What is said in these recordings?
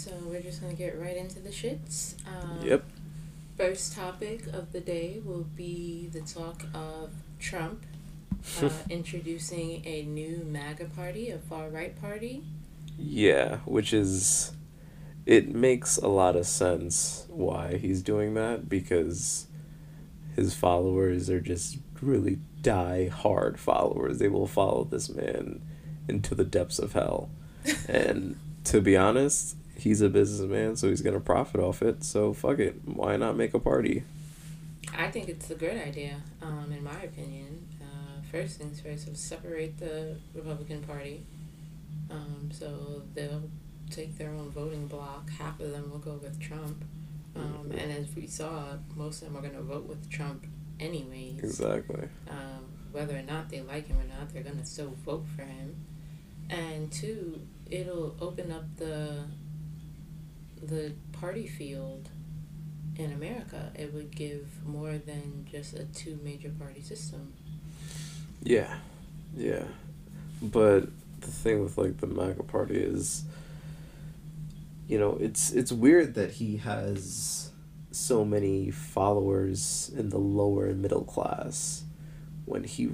so we're just gonna get right into the shits. Um, Yep. First topic of the day will be the talk of Trump uh, introducing a new MAGA party, a far right party. Yeah, which is it makes a lot of sense why he's doing that because his followers are just really die hard followers. They will follow this man into the depths of hell. and to be honest, he's a businessman, so he's gonna profit off it. So fuck it. Why not make a party? I think it's a good idea, um, in my opinion. Uh, first things first, is separate the Republican Party. Um, so they'll take their own voting block. Half of them will go with Trump. Um, and as we saw, most of them are going to vote with Trump anyways. Exactly. Um, whether or not they like him or not, they're going to still vote for him. And two, it'll open up the the party field in America. It would give more than just a two major party system. Yeah, yeah, but the thing with like the MAGA party is, you know, it's it's weird that he has so many followers in the lower and middle class, when he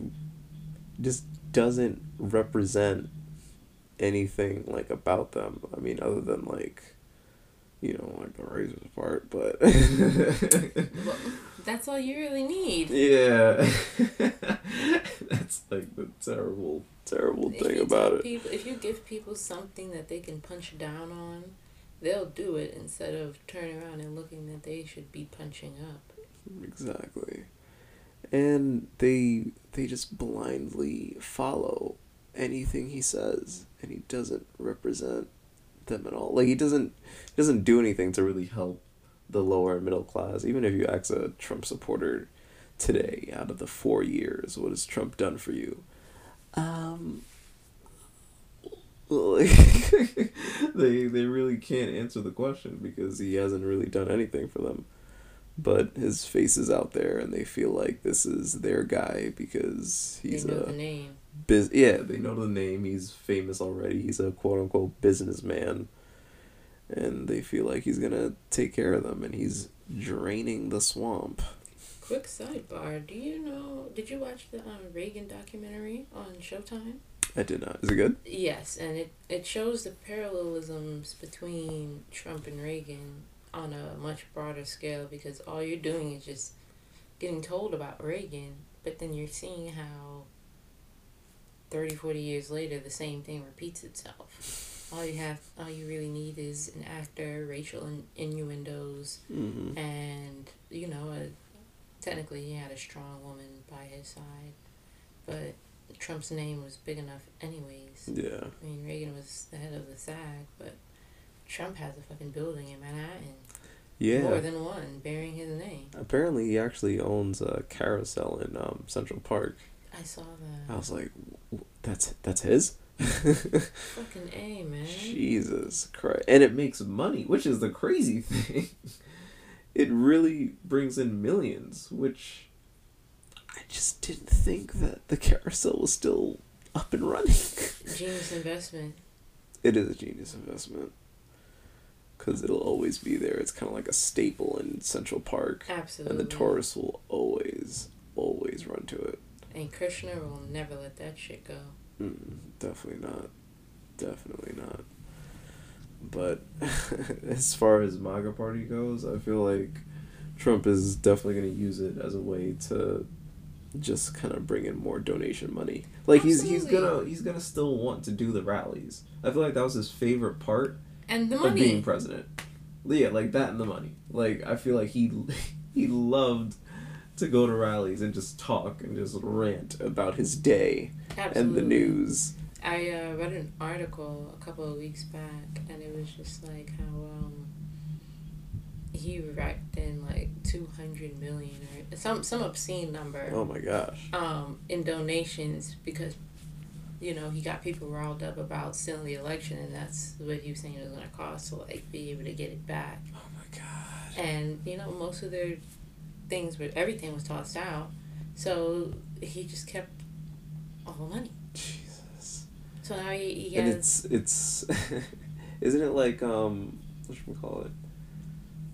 just doesn't represent anything like about them. I mean, other than like, you don't like the racist part, but. Well, that's all you really need. Yeah, that's like the terrible, terrible If thing about it. People, if you give people something that they can punch down on, they'll do it instead of turning around and looking that they should be punching up. Exactly, and they they just blindly follow anything he says, and he doesn't represent them at all. Like he doesn't he doesn't do anything to really help the lower middle class. Even if you ask a Trump supporter today, out of the four years, what has Trump done for you? Um, like, they they really can't answer the question because he hasn't really done anything for them. But his face is out there, and they feel like this is their guy because he's they know a the name. biz. Yeah, they know the name. He's famous already. He's a quote unquote businessman, and they feel like he's gonna take care of them, and he's draining the swamp. Quick sidebar: Do you know? Did you watch the um, Reagan documentary on Showtime? I did not. Is it good? Yes, and it it shows the parallelisms between Trump and Reagan on a much broader scale because all you're doing is just getting told about Reagan, but then you're seeing how 30, 40 years later the same thing repeats itself. All you have, all you really need is an actor, racial in, innuendos, Mm-hmm. and you know, a, technically he had a strong woman by his side, but Trump's name was big enough anyways. Yeah. I mean, Reagan was the head of the SAG, but Trump has a fucking building in Manhattan, Yeah. more than one, bearing his name. Apparently, he actually owns a carousel in um, Central Park. I saw that. I was like, "W- "That's that's his." Fucking A, man. Jesus Christ! And it makes money, which is the crazy thing. it really brings in millions, which I just didn't think that the carousel was still up and running. Genius investment. it is a genius investment because it'll always be there. It's kind of like a staple in Central Park, Absolutely. and the tourists will always, always run to it. And Krishna will never let that shit go. Mm, definitely not. Definitely not. But as far as MAGA party goes, I feel like Trump is definitely going to use it as a way to just kind of bring in more donation money. Like he's he's gonna he's gonna still want to do the rallies. I feel like that was his favorite part And the money. of being president. Yeah, like that and the money. Like I feel like he he loved to go to rallies and just talk and just rant about his day Absolutely. and the news. I uh, read an article a couple of weeks back, and it was just like how um, he racked in like two hundred million or some some obscene number Oh my gosh. um, in donations because you know he got people riled up about stealing the election, and that's what he was saying it was going to cost to like be able to get it back. Oh my god. And you know most of their things were everything was tossed out, so he just kept all the money. Jesus. So now he, he And it's it's isn't it like um what should we call it?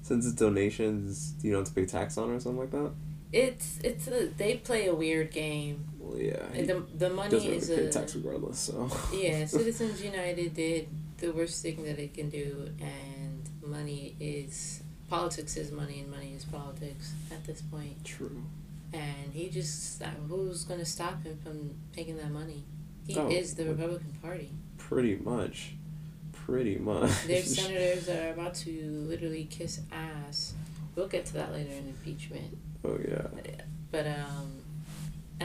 Since it's donations, you don't have to pay tax on it or something like that. It's it's a they play a weird game. Well, yeah. The the money doesn't is a tax regardless. So. yeah. Citizens United did the worst thing that it can do, and money is politics is money, and money is politics at this point. True. And he just who's gonna stop him from taking that money? He Oh, is the Republican Party. Pretty much. Pretty much. There's senators that are about to literally kiss ass. We'll get to that later in impeachment. oh yeah. But um,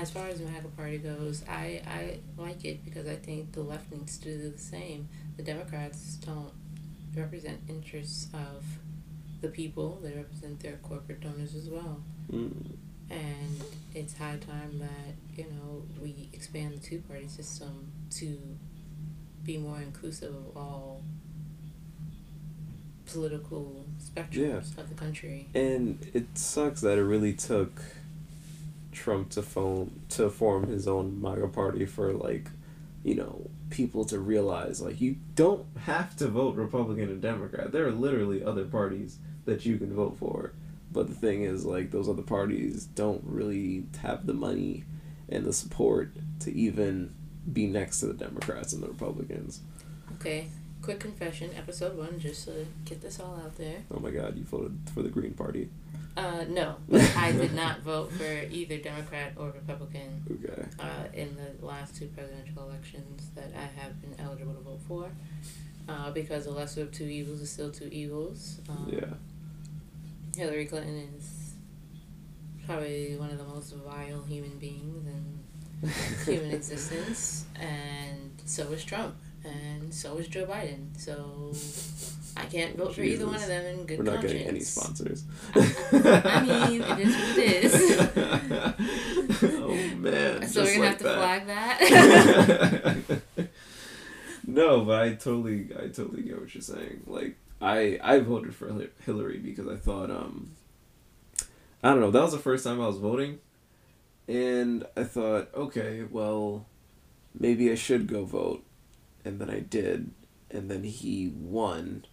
as far as the MAGA party goes, I, I like it because I think the left needs to do the same. The Democrats don't represent interests of the people; they represent their corporate donors as well. Mm. And it's high time that you know we expand the two party system to be more inclusive of all political spectrums of the country. And it sucks that it really took Trump to phone to form his own MAGA party for like, you know, people to realize like you don't have to vote Republican and Democrat. There are literally other parties that you can vote for. But the thing is like those other parties don't really have the money and the support to even be next to the Democrats and the Republicans. Okay, quick confession, episode one, just to get this all out there. Oh my god, you voted for the Green Party. Uh, no, I did not vote for either Democrat or Republican Okay. uh, in the last two presidential elections that I have been eligible to vote for. Uh, because the lesser of two evils is still two evils. Um, Yeah. Hillary Clinton is probably one of the most vile human beings in human existence, and so is Trump, and so is Joe Biden. So I can't vote for either one of them in good We're not conscience. getting any sponsors. I mean, it is what it is. oh man. so we're gonna like have to that. flag that. no, but I totally, I totally get what you're saying. Like, I, I voted for Hillary because I thought, um, I don't know, that was the first time I was voting, and I thought, okay, well, maybe I should go vote, and then I did, and then he won,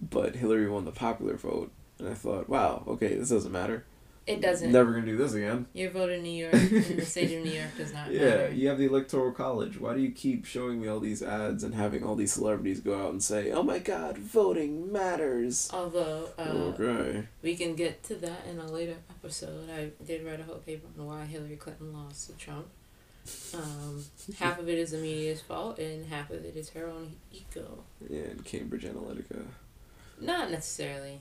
but Hillary won the popular vote, and I thought, wow, okay, this doesn't matter. it doesn't. Never gonna do this again. Your vote in New York, in the state of New York, does not matter. Yeah, matter. you have the electoral college. Why do you keep showing me all these ads and having all these celebrities go out and say, "Oh my God, voting matters"? Although uh, okay. we can get to that in a later episode. I did write a whole paper on why Hillary Clinton lost to Trump. Um, half of it is the media's fault, and half of it is her own ego. Yeah, and Cambridge Analytica. Not necessarily.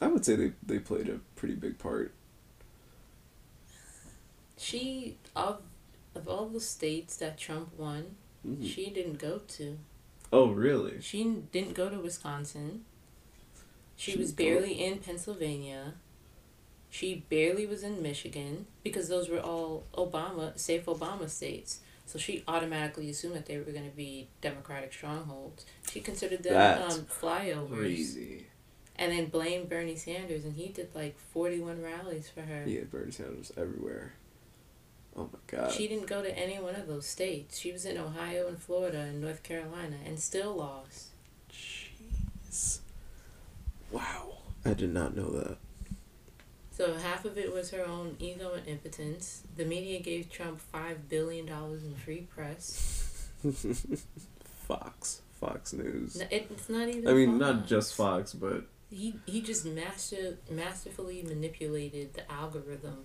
I would say they they played a pretty big part. She of of all the states that Trump won, Mhm. she didn't go to. Oh really? She didn't go to Wisconsin. She, She was didn't go- barely in Pennsylvania. She barely was in Michigan because those were all Obama safe Obama states. So she automatically assumed that they were going to be Democratic strongholds. She considered them That's um, flyovers, Crazy. and then blamed Bernie Sanders, and he did like forty one rallies for her. Yeah, Bernie Sanders everywhere. Oh my God. She didn't go to any one of those states. She was in Ohio and Florida and North Carolina, and still lost. Jeez. Wow. I did not know that. So half of it was her own ego and impotence. The media gave Trump five billion dollars in free press. Fox. Fox News. N- it- It's not even. I mean, not just Fox, but He he just master masterfully manipulated the algorithm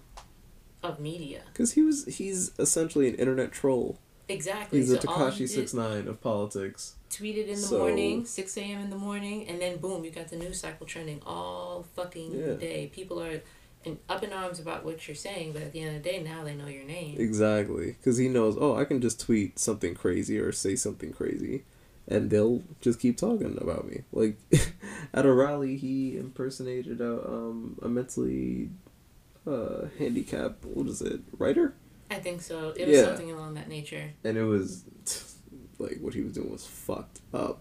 of media. because he was he's essentially an internet troll. Exactly. He's a so he Tekashi six nine of politics. tweeted in the So- morning, six a.m. in the morning, and then boom, you got the news cycle trending all fucking Yeah. day. People are in, up in arms about what you're saying, but at the end of the day, now they know your name. Exactly, because he knows. Oh, I can just tweet something crazy or say something crazy, and they'll just keep talking about me. Like at a rally, he impersonated a um a mentally uh handicapped. What is it? Writer, I think so. It was Yeah. something along that nature. and it was like what he was doing was fucked up,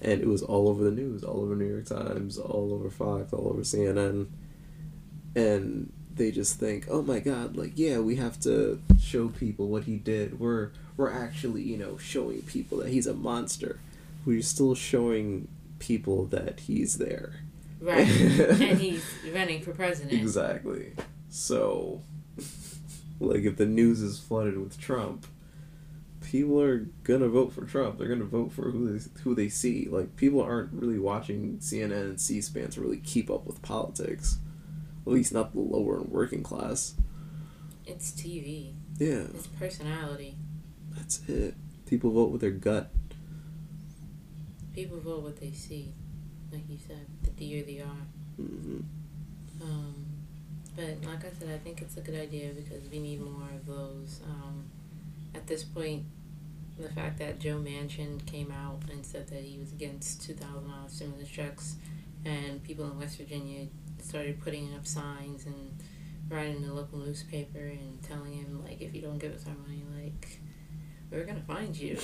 and it was all over the news, all over New York Times, all over Fox, all over CNN, and they just think, oh my god, like yeah, we have to show people what he did. We're we're actually you know showing people that he's a monster. We're still showing people that he's there. Right. and he's running for president. Exactly. So, like, if the news is flooded with Trump, people are gonna vote for Trump. They're gonna vote for who they, who they see. Like, people aren't really watching CNN and C-SPAN to really keep up with politics. At least not the lower and working class. It's TV. Yeah. It's personality. That's it. People vote with their gut. People vote what they see like you said, the D or the R. Mm-hmm. Um, but like I said, I think it's a good idea because we need more of those. Um, at this point, the fact that Joe Manchin came out and said that he was against two thousand dollars stimulus checks, and people in West Virginia started putting up signs and writing in the local newspaper and telling him like, if you don't give us our money, like, we're gonna find you.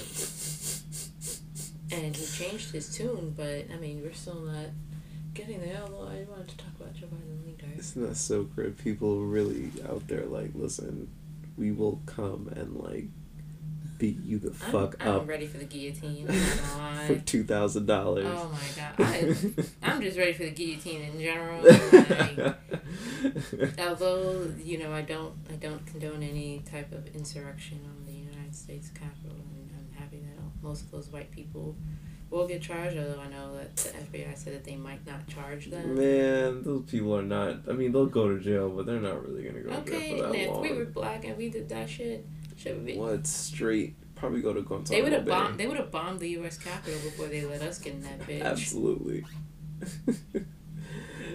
and he changed his tune, but I mean, we're still not getting there. Although I wanted to talk about Joe Biden later. Isn't that so great? People really out there like, listen, we will come and like beat you the fuck I'm, up. I'm ready for the guillotine. for two thousand dollars. Oh my god, I, I'm just ready for the guillotine in general. Like, although you know, I don't, I don't condone any type of insurrection on the United States Capitol and I'm happy that most of those white people will get charged. Although I know that the FBI said that they might not charge them. Man, those people are not. I mean, they'll go to jail, but they're not really gonna go okay, to jail for that if long. we were black and we did that shit, should we? What straight? Probably go to Guantanamo. They would have bombed. They would have bombed the U.S. Capitol before they let us get in that bitch. Absolutely.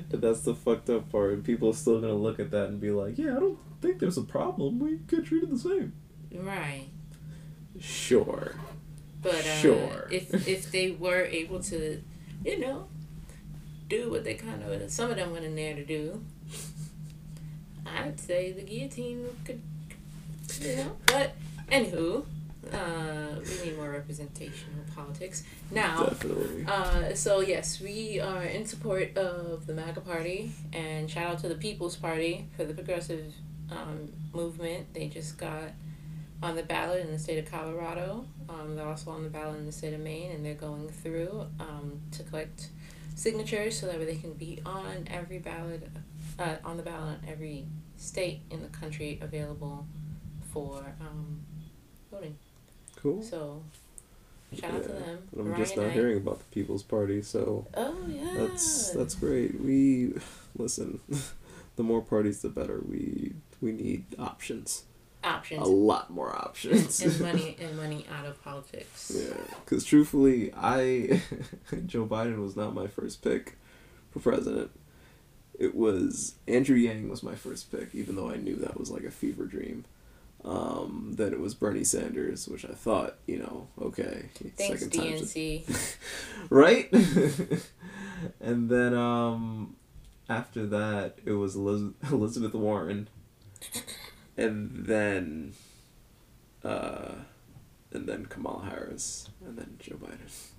that's the fucked up part. People are still gonna look at that and be like, "Yeah, I don't think there's a problem. We get treated the same." Right. Sure. But uh, sure. if if they were able to, you know, do what they kind of some of them went in there to do, I'd say the guillotine could, you know. But anywho, uh, we need more representation in politics now. Definitely. Uh, so yes, we are in support of the MAGA party, and shout out to the People's Party for the progressive um, movement. They just got on the ballot in the state of Colorado. Um, they're also on the ballot in the state of Maine, and they're going through um, to collect signatures so that way they can be on every ballot, uh, on the ballot in every state in the country available for um, voting. Cool. So, shout yeah. out to them. I'm Ryan just not hearing about the People's Party, so. Oh yeah. That's that's great. We listen. the more parties, the better. We we need options options. A lot more options. and money and money out of politics. Yeah, because truthfully, I Joe Biden was not my first pick for president. It was Andrew Yang was my first pick, even though I knew that was like a fever dream. Um, then it was Bernie Sanders, which I thought, you know, okay, Thanks, DNC. To... right? and then um, after that, it was Elizabeth Warren and then uh, and then Kamala Harris, and then Joe Biden.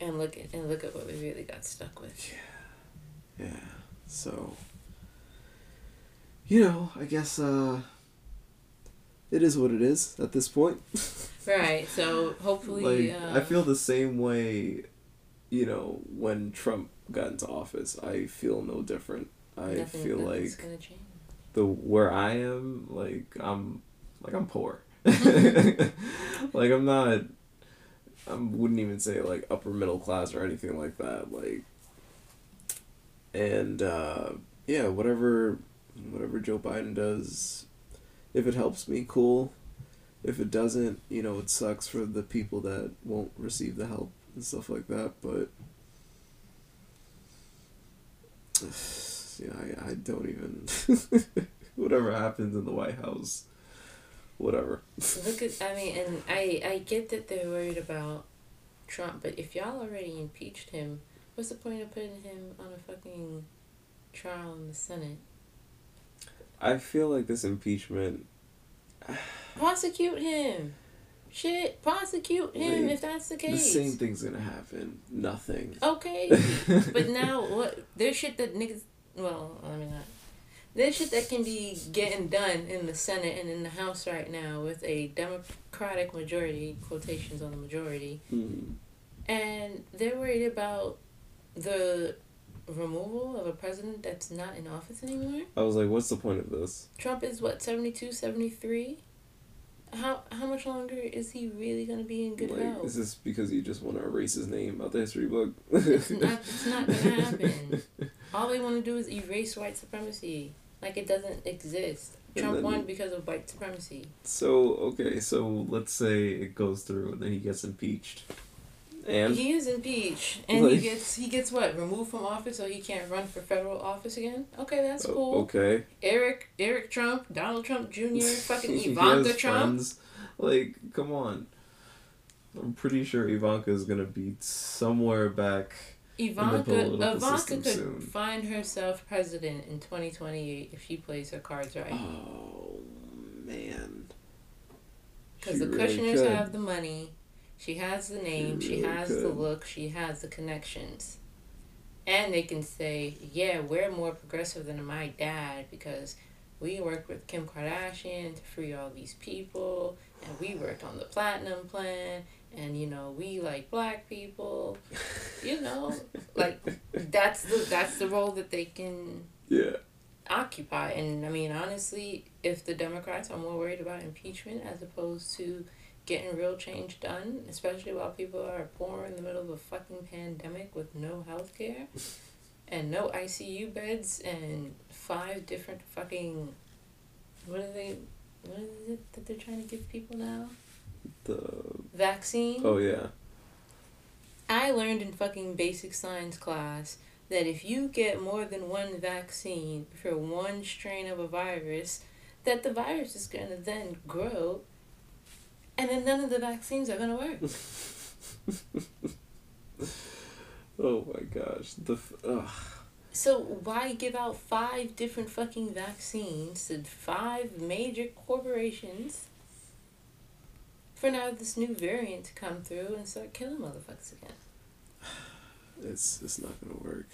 And look at and look at what we really got stuck with. Yeah, yeah. So, you know, I guess uh, it is what it is at this point. right. So hopefully, like uh, I feel the same way. You know, when Trump got into office, I feel no different. I nothing, feel like the where I am, like I'm like I'm poor. like I'm not I wouldn't even say like upper middle class or anything like that. Like and uh, yeah, whatever whatever Joe Biden does, if it helps me, cool. If it doesn't, you know, it sucks for the people that won't receive the help and stuff like that, but yeah, I, I don't even. whatever happens in the White House, whatever. Look at, I mean, and I, I get that they're worried about Trump, but if y'all already impeached him, what's the point of putting him on a fucking trial in the Senate? I feel like this impeachment. Prosecute him. Shit, prosecute him if that's the case. The same thing's gonna happen. Nothing. Okay, but now what? There's shit that niggas. Well, I mean, not. There's shit that can be getting done in the Senate and in the House right now with a Democratic majority. Quotations on the majority. Mm. And they're worried about the removal of a president that's not in office anymore. I was like, what's the point of this? Trump is what 72, 73? How how much longer is he really gonna be in good like, health? is this because you just want to erase his name out the history book? It's not. It's not gonna happen. All they want to do is erase white supremacy, like it doesn't exist. Trump then- won because of white supremacy. So okay, so let's say it goes through and then he gets impeached, and he is impeached, and he gets he gets what removed from office, so he can't run for federal office again. Okay, that's cool. okay, Eric Eric Trump, Donald Trump Jr., fucking Ivanka Trump. friends. Like, come on. I'm pretty sure Ivanka is gonna be somewhere back. Ivanka Ivanka could soon. find herself president in twenty twenty eight if she plays her cards right. Oh man. Because the really Kushners could. have the money, she has the name, she, really has the look, she has the connections. And they can say, yeah, we're more progressive than my dad because we worked with Kim Kardashian to free all these people, and we worked on the platinum plan, and you know we like black people, you know, like that's the that's the role that they can Yeah. occupy. And I mean, honestly, if the Democrats are more worried about impeachment as opposed to getting real change done, especially while people are poor in the middle of a fucking pandemic with no health care and no ICU beds and five different fucking. What are they. What is it that they're trying to give people now? The Vaccine? oh yeah. I learned in fucking basic science class that if you get more than one vaccine for one strain of a virus, that the virus is going to then grow and then none of the vaccines are going to work. Oh my gosh. The f- ugh. So why give out five different fucking vaccines to five major corporations for now this new variant to come through and start killing motherfuckers again? It's it's not gonna work.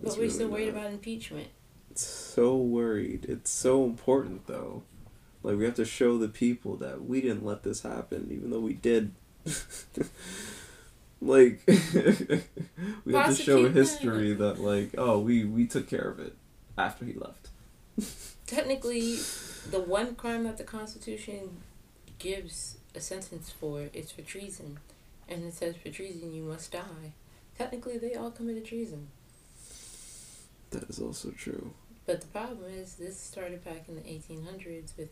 But we're really still worried not. about impeachment. It's so worried. It's so important though. Like we have to show the people that we didn't let this happen, even though we did. like we have to show history that like oh we we took care of it after he left. Technically, the one crime that the Constitution gives a sentence for is for treason. And it says for treason you must die. Technically, they all committed treason. That is also true. But the problem is, this started back in the 1800s with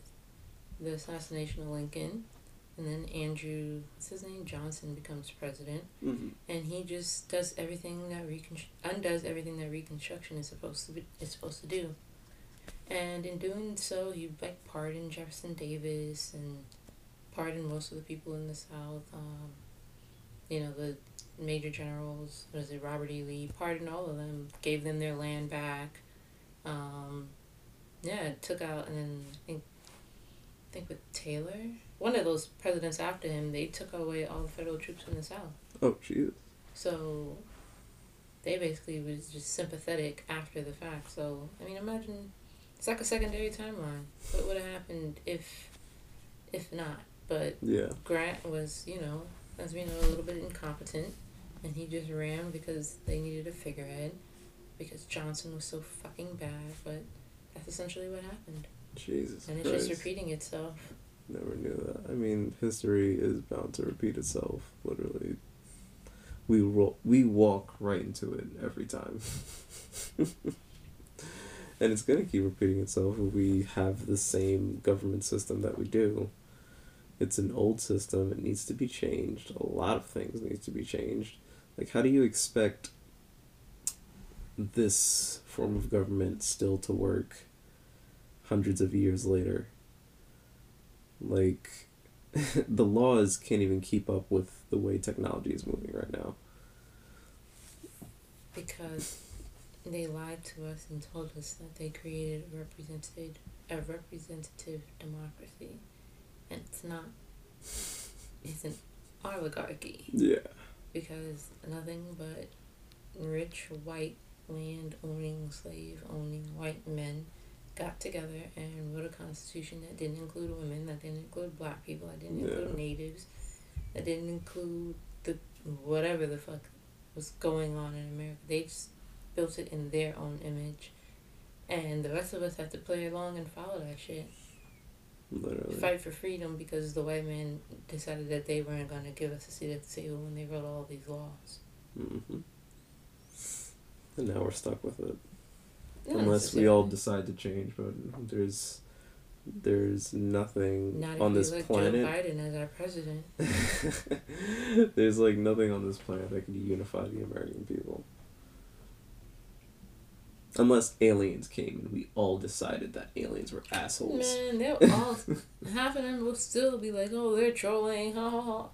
the assassination of Lincoln. And then Andrew, what's his name? Johnson becomes president. hmm And he just does everything that recon- undoes everything that Reconstruction is supposed to be, is supposed to do. And in doing so, he like pardoned Jefferson Davis and pardoned most of the people in the South. Um, you know the major generals. Was it Robert E. Lee? Pardoned all of them. Gave them their land back. Um, yeah, took out and then I think, think with Taylor, one of those presidents after him, they took away all the federal troops in the South. Oh Jesus. So they basically was just sympathetic after the fact. So I mean, imagine it's like a secondary timeline. What would have happened if, if not? But Yeah. Grant was, you know, as we know, a little bit incompetent, and he just ran because they needed a figurehead, because Johnson was so fucking bad. But that's essentially what happened, Jesus and it's Christ. just repeating itself. Never knew that. I mean, history is bound to repeat itself. Literally, we ro- we walk right into it every time, and it's gonna keep repeating itself if we have the same government system that we do. It's an old system. It needs to be changed. A lot of things needs to be changed. Like, how do you expect this form of government still to work hundreds of years later? like the laws can't even keep up with the way technology is moving right now. because they lied to us and told us that they created a represented a representative democracy, and it's not. It's an oligarchy Yeah. because nothing but rich white land owning slave owning white men got together and wrote a constitution that didn't include women, that didn't include black people, that didn't include natives, that didn't include the whatever the fuck was going on in America. They just built it in their own image, and the rest of us have to play along and follow that shit. Literally. Fight for freedom because the white man decided that they weren't going to give us a seat at the table when they wrote all these laws. hmm And now we're stuck with it. Unless we all decide to change, but there's there's nothing Not on this planet. Biden as our president. there's like nothing on this planet that can unify the American people. Unless aliens came and we all decided that aliens were assholes. Man, they'll all half of them will still be like, "Oh, they're trolling." Ha ha ha.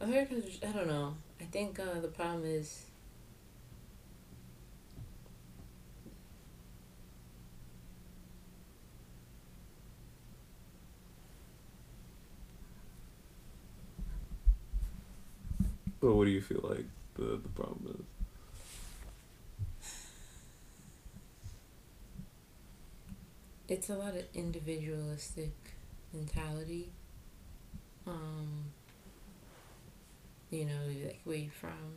Americans, I don't know. I think uh, the problem is But what do you feel like the the problem is? it's a lot of individualistic mentality. Um, you know, like where you from?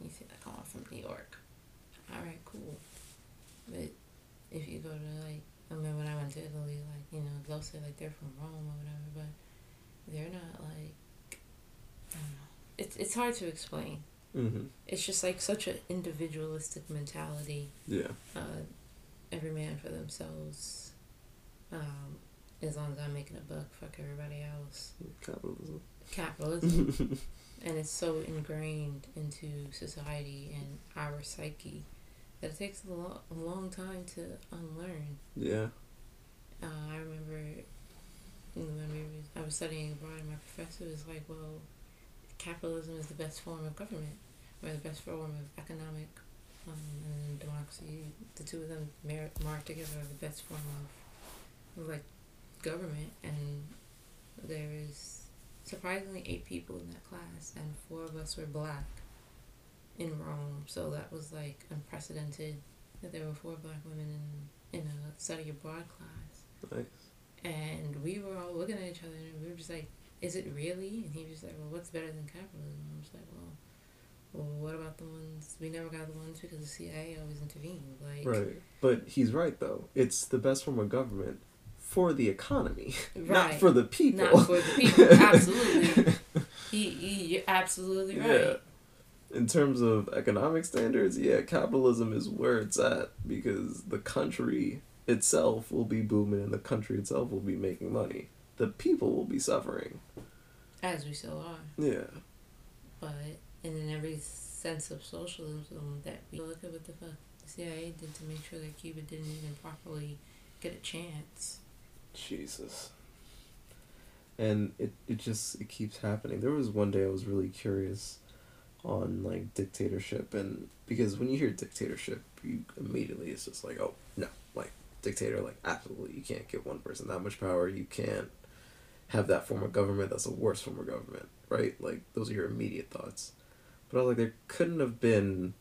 You say like, "Oh, I'm from New York." All right, cool. But if you go to like, I remember when I went to Italy, like you know, they'll say like they're from Rome or whatever, but they're not like. I don't know. It's it's hard to explain. Mm-hmm. It's just like such an individualistic mentality Yeah. uh, every man for themselves. Um, as long as I'm making a buck, fuck everybody else. Capitalism. Capitalism, and it's so ingrained into society and our psyche that it takes a, lo- a long time to unlearn. yeah. Uh, I remember when we I was studying abroad, and my professor was like, "Well, capitalism is the best form of government, or the best form of economic um, and democracy. The two of them mar- marked together are the best form of, of like government." And there is surprisingly eight people in that class, and four of us were black in Rome. So that was like unprecedented that there were four black women in in a study abroad class. Nice. And we were all looking at each other and we were just like, is it really? And he was like, well, what's better than capitalism? I was like, well, well, what about the ones, we never got the ones because the CIA always intervened. Like, Right. But he's right though. It's the best form of government for the economy, not Right. for the people. Not for the people, absolutely. He, he, you're absolutely right. Yeah. In terms of economic standards, yeah, capitalism is where it's at because the country itself will be booming and the country itself will be making money. The people will be suffering. As we still are. Yeah. But, and in every sense of socialism that we look at what the fuck the CIA did to make sure that Cuba didn't even properly get a chance. Jesus. And it, it just it keeps happening. There was one day I was really curious on like dictatorship and because when you hear dictatorship you immediately it's just like, oh no, like dictator, like absolutely you can't give one person that much power, you can't have that form of government, that's the worst form of government, right? Like those are your immediate thoughts. But I was like there couldn't have been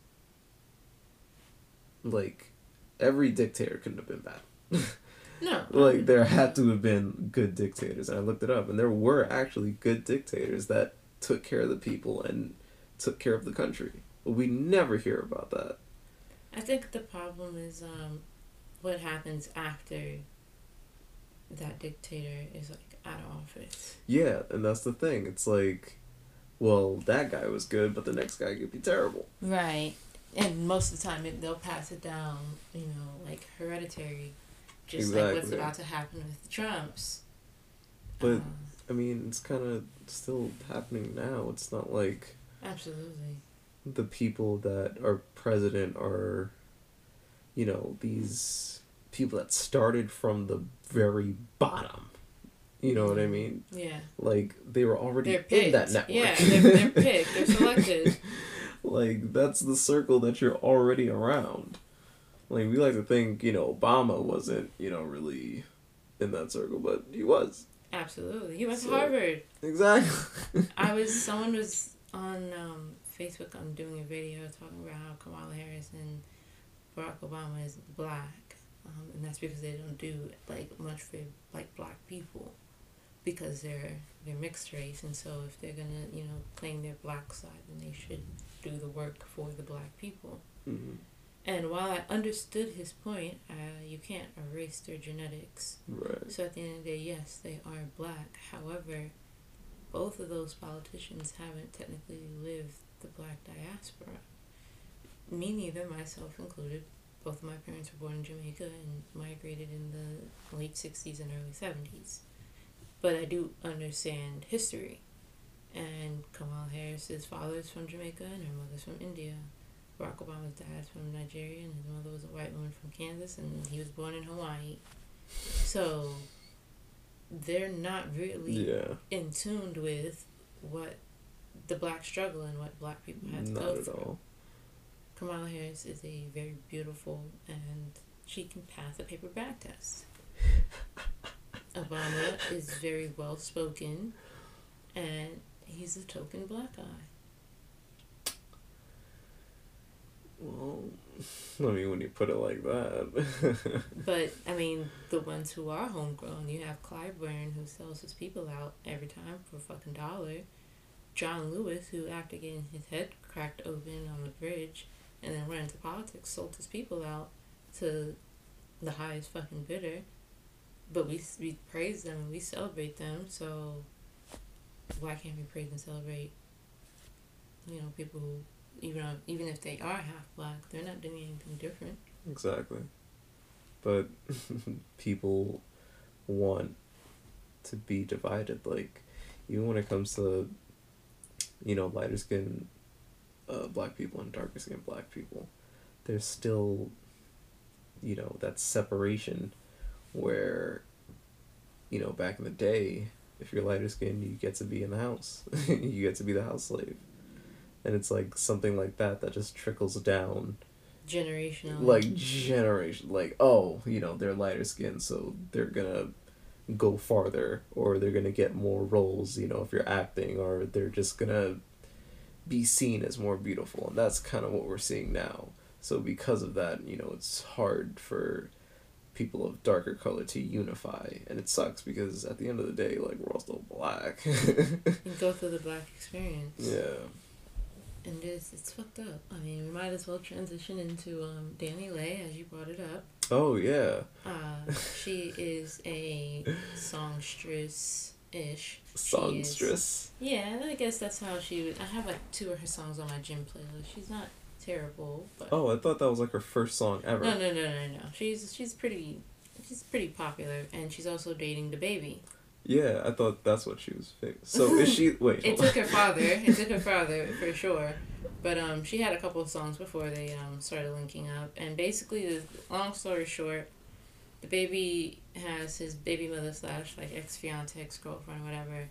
like every dictator couldn't have been bad. No. like there had to have been good dictators and i looked it up and there were actually good dictators that took care of the people and took care of the country but we never hear about that I think the problem is um, what happens after that dictator is like out of office. yeah and that's the thing it's like well that guy was good but the next guy could be terrible Right. And most of the time, it, they'll pass it down, you know, like hereditary, just like what's about to happen with the Trumps. But- Uh, i mean it's kind of still happening now it's not like absolutely. the people that are president are you know these people that started from the very bottom you know what i mean Yeah. like they were already They're picked. in that network. Yeah, they're, they're picked. They're selected. like that's the circle that you're already around. Like we like to think, you know, Obama wasn't, you know, really in that circle, but he was. Absolutely. He went So- to Harvard. Exactly. I was, someone was on um, Facebook, I'm doing a video talking about how Kamala Harris and Barack Obama is black. Um, and that's because they don't do like much for like black people because they're they're mixed race and so if they're gonna you know claim their black side then they should do the work for the black people. Mhm. And while I understood his point, uh, you can't erase their genetics. Right. So at the end of the day, yes, they are black. However, both of those politicians haven't technically lived the black diaspora. Me neither, myself included. Both of my parents were born in Jamaica and migrated in the late 60s and early 70s. But I do understand history. And Kamala Harris's father is from Jamaica and her mother's from India. Barack Obama's dad's from Nigeria and his mother was a white woman from Kansas and he was born in Hawaii. So they're not really Yeah. in tuned with what the black struggle and what black people had to Not go through. all. Kamala Harris is a very beautiful and she can pass a paper bag test. Obama is very well spoken and he's a token black guy. Well, I mean, when you put it like that. But I mean, the ones who are homegrown, you have Clyburn who sells his people out every time for a fucking dollar. John Lewis, who after getting his head cracked open on the bridge and then went into politics, sold his people out to the highest fucking bidder. But we we praise them and we celebrate them, so why can't we praise and celebrate? You know, people who even though, even if they are half black, they're not doing anything different. Exactly. But people want to be divided. Like, even when it comes to, you know, lighter skin uh, black people and darker skin black people, there's still, you know, that separation where, you know, back in the day, if you're lighter skinned, you get to be in the house. you get to be the house slave. And it's like something like that that just trickles down Generational. like generation like oh you know they're lighter skinned so they're gonna go farther or they're gonna get more roles you know if you're acting or they're just gonna be seen as more beautiful and that's kind of what we're seeing now so because of that you know it's hard for people of darker color to unify and it sucks because at the end of the day like we're all still black and go through the black experience. yeah And it's it's fucked up. I mean, we might as well transition into um, DaniLeigh as you brought it up. oh yeah Uh, she is a songstress ish. songstress Yeah, I guess that's how she would. I have like two of her songs on my gym playlist. She's not terrible, but oh i thought that was like her first song ever no, no, no, no, no. She's she's pretty. She's pretty popular, and she's also dating DaBaby. Yeah, I thought that's what she was. Famous. So is she? Wait, It took her father. It took her father for sure. But um, she had a couple of songs before they um started linking up, and basically, the long story short, DaBaby has his baby mother slash like ex fiance, ex girlfriend, whatever,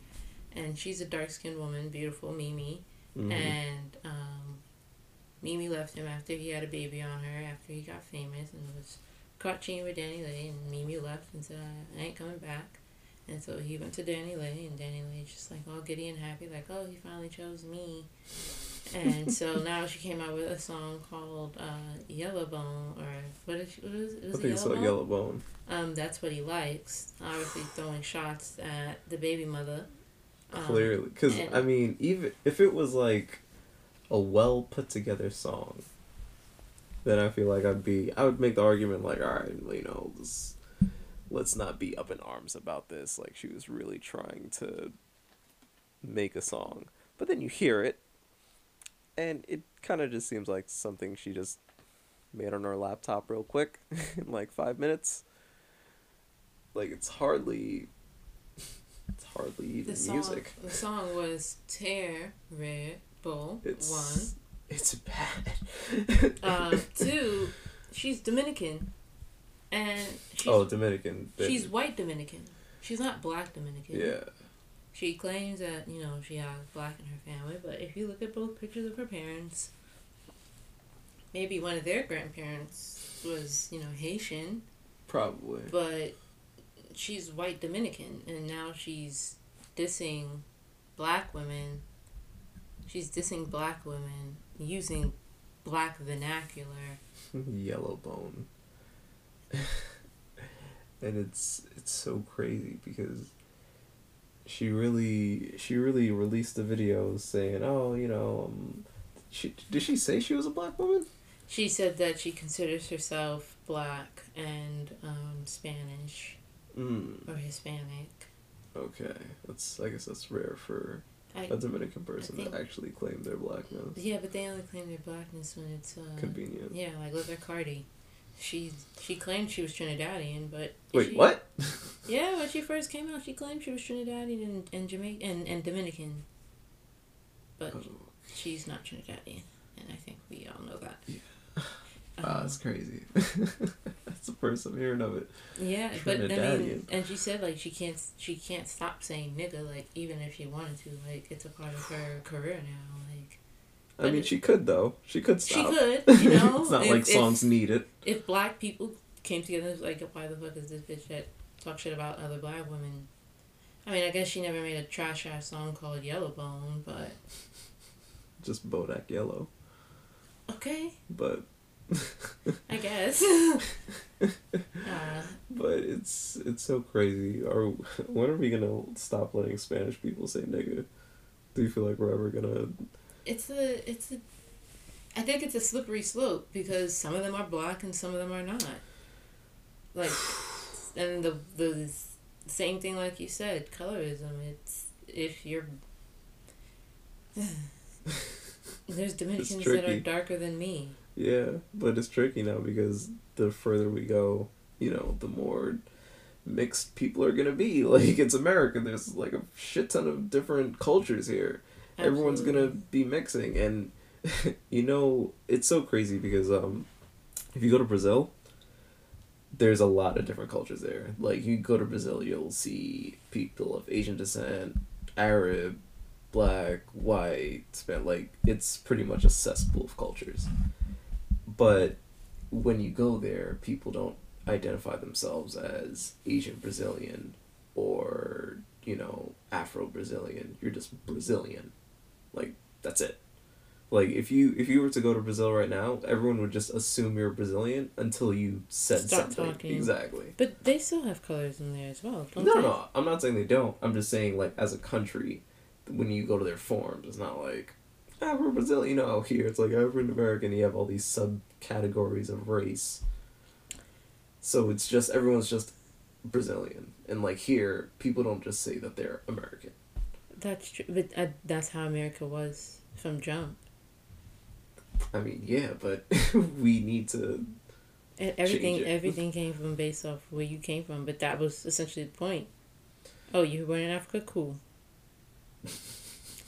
and she's a dark skinned woman, beautiful Mimi, Mhm. and um, Mimi left him after he had a baby on her after he got famous and was caught cheating with DaniLeigh, and Mimi left and said I ain't coming back. And so he went to DaniLeigh, and DaniLeigh just like all giddy and happy, like, oh, he finally chose me. And so now she came out with a song called uh, Yellowbone, or what is she, what is it? I Was it think it's like Yellowbone? Yellowbone. Um, that's what he likes. Obviously, throwing shots at the baby mother. Um, Clearly, because I mean, even if it was like a well put together song, then I feel like I'd be. I would make the argument like, all right, you know, let's, let's not be up in arms about this. Like she was really trying to make a song, but then you hear it, and it kind of just seems like something she just made on her laptop real quick in like five minutes. Like it's hardly. It's hardly even The song, music. the song was Terrible. It's One. It's bad. Uh, two, she's Dominican, and she's, oh, Dominican. she's white Dominican. She's not black Dominican. yeah. She claims that you know she has black in her family, but if you look at both pictures of her parents, maybe one of their grandparents was you know Haitian, Probably. but she's white Dominican, and now she's dissing black women. She's dissing black women using black vernacular. Yellow bone. and it's it's so crazy because she really she really released the video saying, "Oh, you know, um, She did she say she was a black woman? She said that she considers herself black and um, Spanish Mm, or Hispanic. okay, that's I guess that's rare for I, a Dominican person think- to actually claim their blackness. yeah, but they only claim their blackness when it's uh, Convenient. Yeah, like look at Cardi. She she claimed she was Trinidadian, but Wait, she, what? Yeah, when she first came out, she claimed she was Trinidadian and, and Jamaican and, and Dominican. But Oh, she's not Trinidadian, and I think we all know that. Yeah. Ah, that's crazy. that's the first I'm hearing of it. yeah, but I mean, and she said like she can't she can't stop saying nigga like even if she wanted to like it's a part of her career now like I mean, she could though. She could stop. she could you know it's not if, like songs need it. if, if black people came together like why the fuck is this bitch that talk shit about other black women. I mean, I guess she never made a trash ass song called Yellow Bone, but Just Bodak Yellow, okay, but I guess. uh, but it's it's so crazy. Are when are we gonna stop letting Spanish people say nigga? Do you feel like we're ever gonna? it's a it's a I think it's a slippery slope because some of them are black and some of them are not. Like and the the same thing like you said, colorism. It's if you're there's Dominicans that are darker than me. Yeah, but it's tricky now because the further we go, you know, the more mixed people are gonna be. Like it's America. There's like a shit ton of different cultures here. Everyone's gonna be mixing, and you know, it's so crazy because um, if you go to Brazil, there's a lot of different cultures there. Like you go to Brazil, you'll see people of Asian descent, Arab, black, white, Span. Like it's pretty much a cesspool of cultures. But when you go there, people don't identify themselves as Asian Brazilian or you know Afro Brazilian. You're just Brazilian. Like that's it. Like if you if you were to go to Brazil right now, everyone would just assume you're Brazilian until you said something. talking. Exactly. But they still have colors in there as well. Don't No, they? no, I'm not saying they don't. I'm just saying like as a country, when you go to their forums, it's not like ah we're Brazilian. You know, here it's like African American. You have all these subcategories of race. So it's just everyone's just Brazilian, and like here, people don't just say that they're American. That's true, but uh, that's how America was from jump. I mean, yeah, but we need to. And everything everything came from based off where you came from, but that was essentially the point. Oh, you were born in Africa, cool.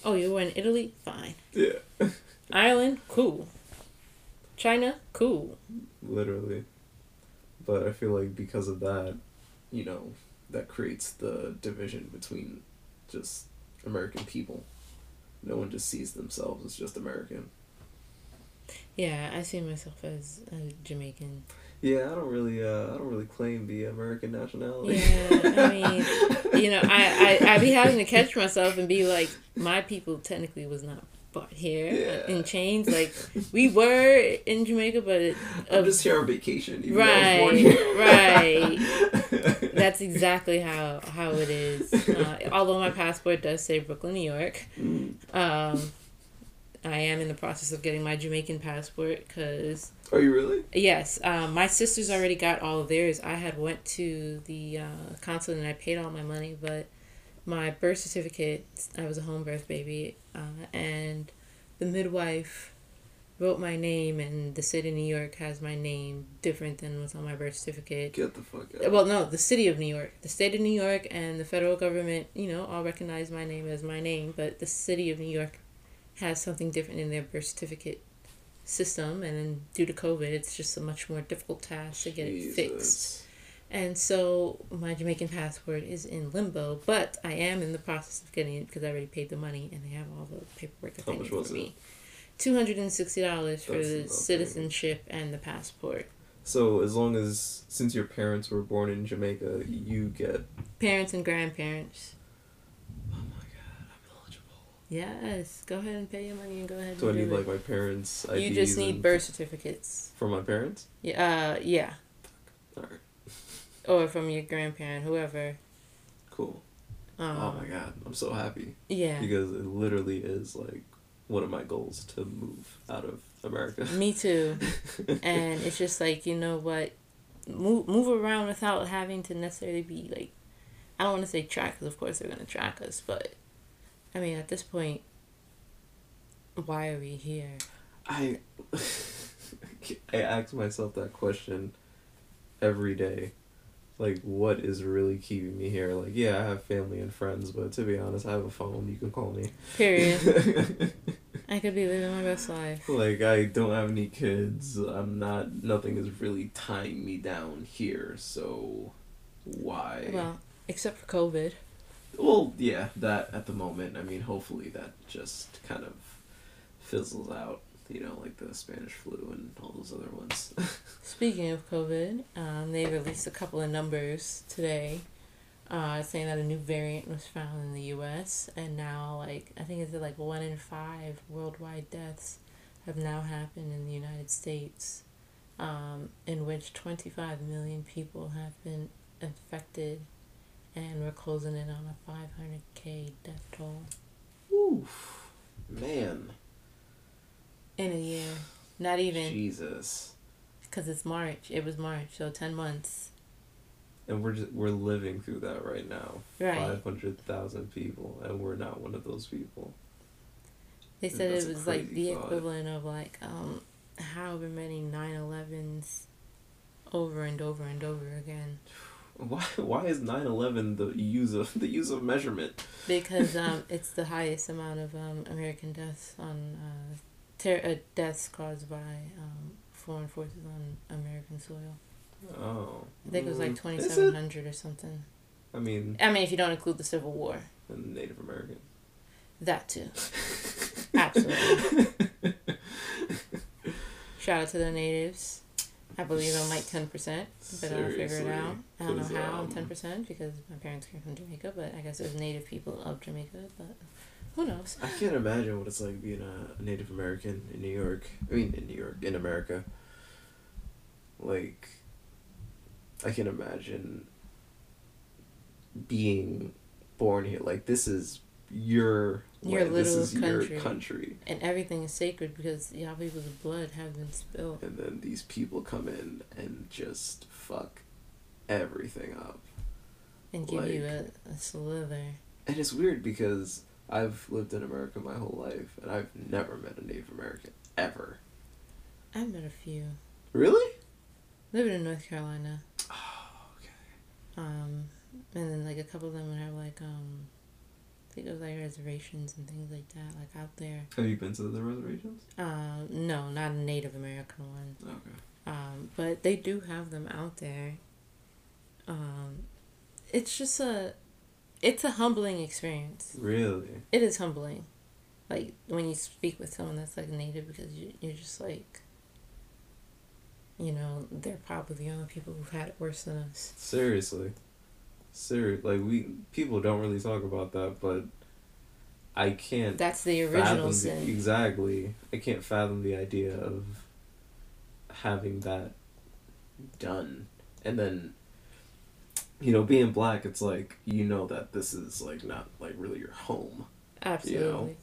Oh, you were in Italy, fine. Yeah. Ireland, cool. China, cool. Literally. But I feel like because of that, you know, that creates the division between just American people. No one just sees themselves as just American. Yeah, I see myself as a Jamaican. Yeah, I don't really, uh, I don't really claim the American nationality. Yeah, I mean, you know, I, I I be having to catch myself and be like, my people technically was not brought here Yeah. in chains. Like we were in Jamaica, but it, I'm just here on vacation. Even though I was born Right, that's exactly how how it is. Uh, although my passport does say Brooklyn, New York. Mm. Um, I am in the process of getting my Jamaican passport because Are you really? Yes, um, my sisters already got all of theirs. I had went to the uh, consulate and I paid all my money, but my birth certificate, I was a home birth baby, uh, and the midwife wrote my name, and the city of New York has my name different than what's on my birth certificate. Get the fuck out. Well, no, the city of New York, the state of New York, and the federal government, you know, all recognize my name as my name, but the city of New York has something different in their birth certificate system, and then due to COVID, it's just a much more difficult task to get it fixed. And so my Jamaican passport is in limbo, but I am in the process of getting it because I already paid the money and they have all the paperwork that How they much need was for it? me. Two hundred and sixty dollars for the citizenship and the passport. So as long as since your parents were born in Jamaica, you get. Parents and grandparents. Oh my god, I'm eligible. Yes, go ahead and pay your money and go ahead. Do I need do like my parents' IDs? You just need birth certificates. for my parents. Yeah, uh, yeah, All right, or from your grandparent, whoever. cool. Um, oh my god, I'm so happy Yeah. because it literally is like one of my goals to move out of America. Me too. and it's just like you know what, move move around without having to necessarily be like, I don't want to say track because of course they're gonna track us, but, I mean at this point. Why are we here? I I ask myself that question every day. Like, what is really keeping me here? Like, yeah, I have family and friends, but to be honest, I have a phone. You can call me. Period. I could be living my best life. Like, I don't have any kids. I'm not. Nothing is really tying me down here. So, why? Well, except for COVID. Well, yeah, that at the moment. I mean, hopefully that just kind of fizzles out you know, like the Spanish flu and all those other ones. Speaking of COVID, um, they released a couple of numbers today, uh, saying that a new variant was found in the U.S. and now, like, I think it's like one in five worldwide deaths have now happened in the United States, um, in which twenty five million people have been infected, and we're closing in on a five hundred k death toll. Oof, man in a year. Not even. Jesus. Because it's March. It was March, so 10 months. And we're just, we're living through that right now. Right. 500,000 people, and we're not one of those people. They said it was like the thought. equivalent of like um however many 9/11s over and over and over again. Why why is 9/11 the use of the use of measurement? Because um it's the highest amount of um American deaths on uh, ter- uh, deaths caused by um, foreign forces on American soil. Oh. I think it was like mm. twenty seven hundred or something. I mean. I mean, if you don't include the Civil War. And Native American. That too. Absolutely. Shout out to the natives. I believe I'm like ten percent, but Seriously, I'll figure it out. I don't know how um, I'm ten percent because my parents came from Jamaica, but I guess it was native people of Jamaica. But who knows? I can't imagine what it's like being a Native American in New York. I mean, in New York, in America. Like, I can't imagine being born here. Like, this is your your land. little this is country. your country, and everything is sacred because y'all people's blood has been spilled. And then these people come in and just fuck everything up, and give like, you a, a slither. And it's weird because I've lived in America my whole life, and I've never met a Native American ever. I've met a few. Really? Living in North Carolina. Oh, okay. Um, and then like a couple of them would have like um, think it was like reservations and things like that, like out there. Have you been to the reservations? Uh, no, not a Native American one. Okay. Um, but they do have them out there. Um, it's just a it's a humbling experience. Really? It is humbling. Like when you speak with someone that's like native because you, you're just like you know, they're probably the only people who've had it worse than us. Seriously. Serious like we people don't really talk about that, but I can't That's the original sin. The, exactly. I can't fathom the idea of having that done. And then you know, being black, it's like you know that this is like not like really your home. Absolutely. You know?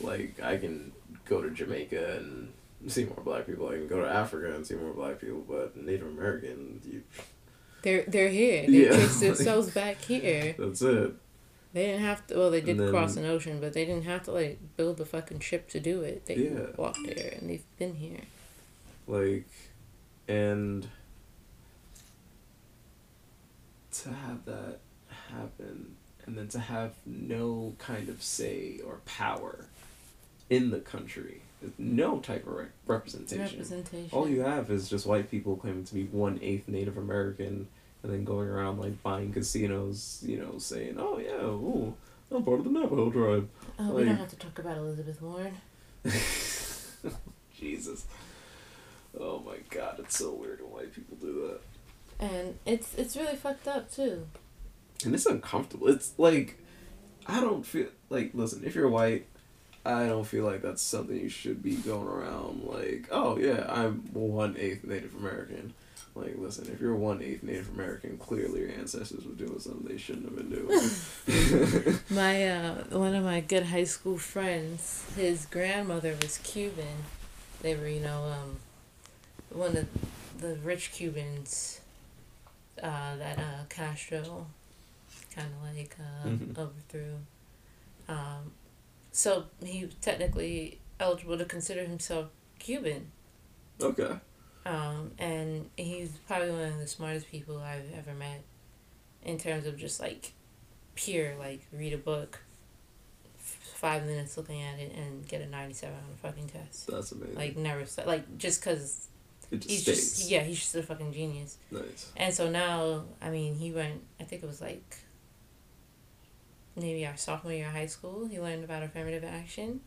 Like I can go to Jamaica and see more black people. I can go to Africa and see more black people, but Native American, you. They're they're here. They yeah. trace themselves back here. That's it. They didn't have to. Well, they did then, cross an ocean, but they didn't have to like build a fucking ship to do it. They yeah. walked there, and they've been here. Like, and to have that happen and then to have no kind of say or power in the country no type of re- representation. representation all you have is just white people claiming to be one eighth native american and then going around like buying casinos you know saying oh yeah ooh, i'm part of the navajo tribe oh like, we don't have to talk about elizabeth warren jesus oh my god it's so weird when white people do that and it's it's really fucked up too. And it's uncomfortable. It's like I don't feel like listen, if you're white, I don't feel like that's something you should be going around like, oh yeah, I'm one eighth Native American. Like, listen, if you're one eighth Native American, clearly your ancestors were doing something they shouldn't have been doing. my uh, one of my good high school friends, his grandmother was Cuban. They were, you know, um, one of the rich Cubans uh, that uh, Castro kind of like uh, Mhm. overthrew. Um, so he technically eligible to consider himself Cuban. okay. Um, and he's probably one of the smartest people I've ever met in terms of just like pure, like, read a book, f- five minutes looking at it, and get a 97 on a fucking test. That's amazing. Like, never, st- like, just because just he's stays. just, yeah, he's just a fucking genius. Nice. And so now, I mean, he went, I think it was like maybe our sophomore year of high school, he learned about affirmative action.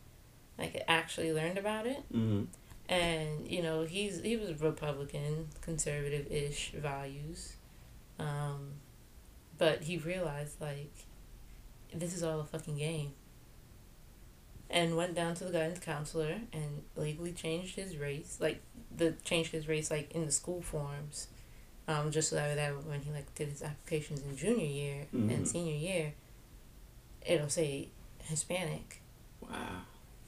Like, actually learned about it Mm-hmm. and you know he's he was republican conservative ish values um but he realized like this is all a fucking game and went down to the guidance counselor and legally changed his race like the changed his race like in the school forms um just so that, when he like did his applications in junior year Mhm. and senior year it'll say hispanic Wow.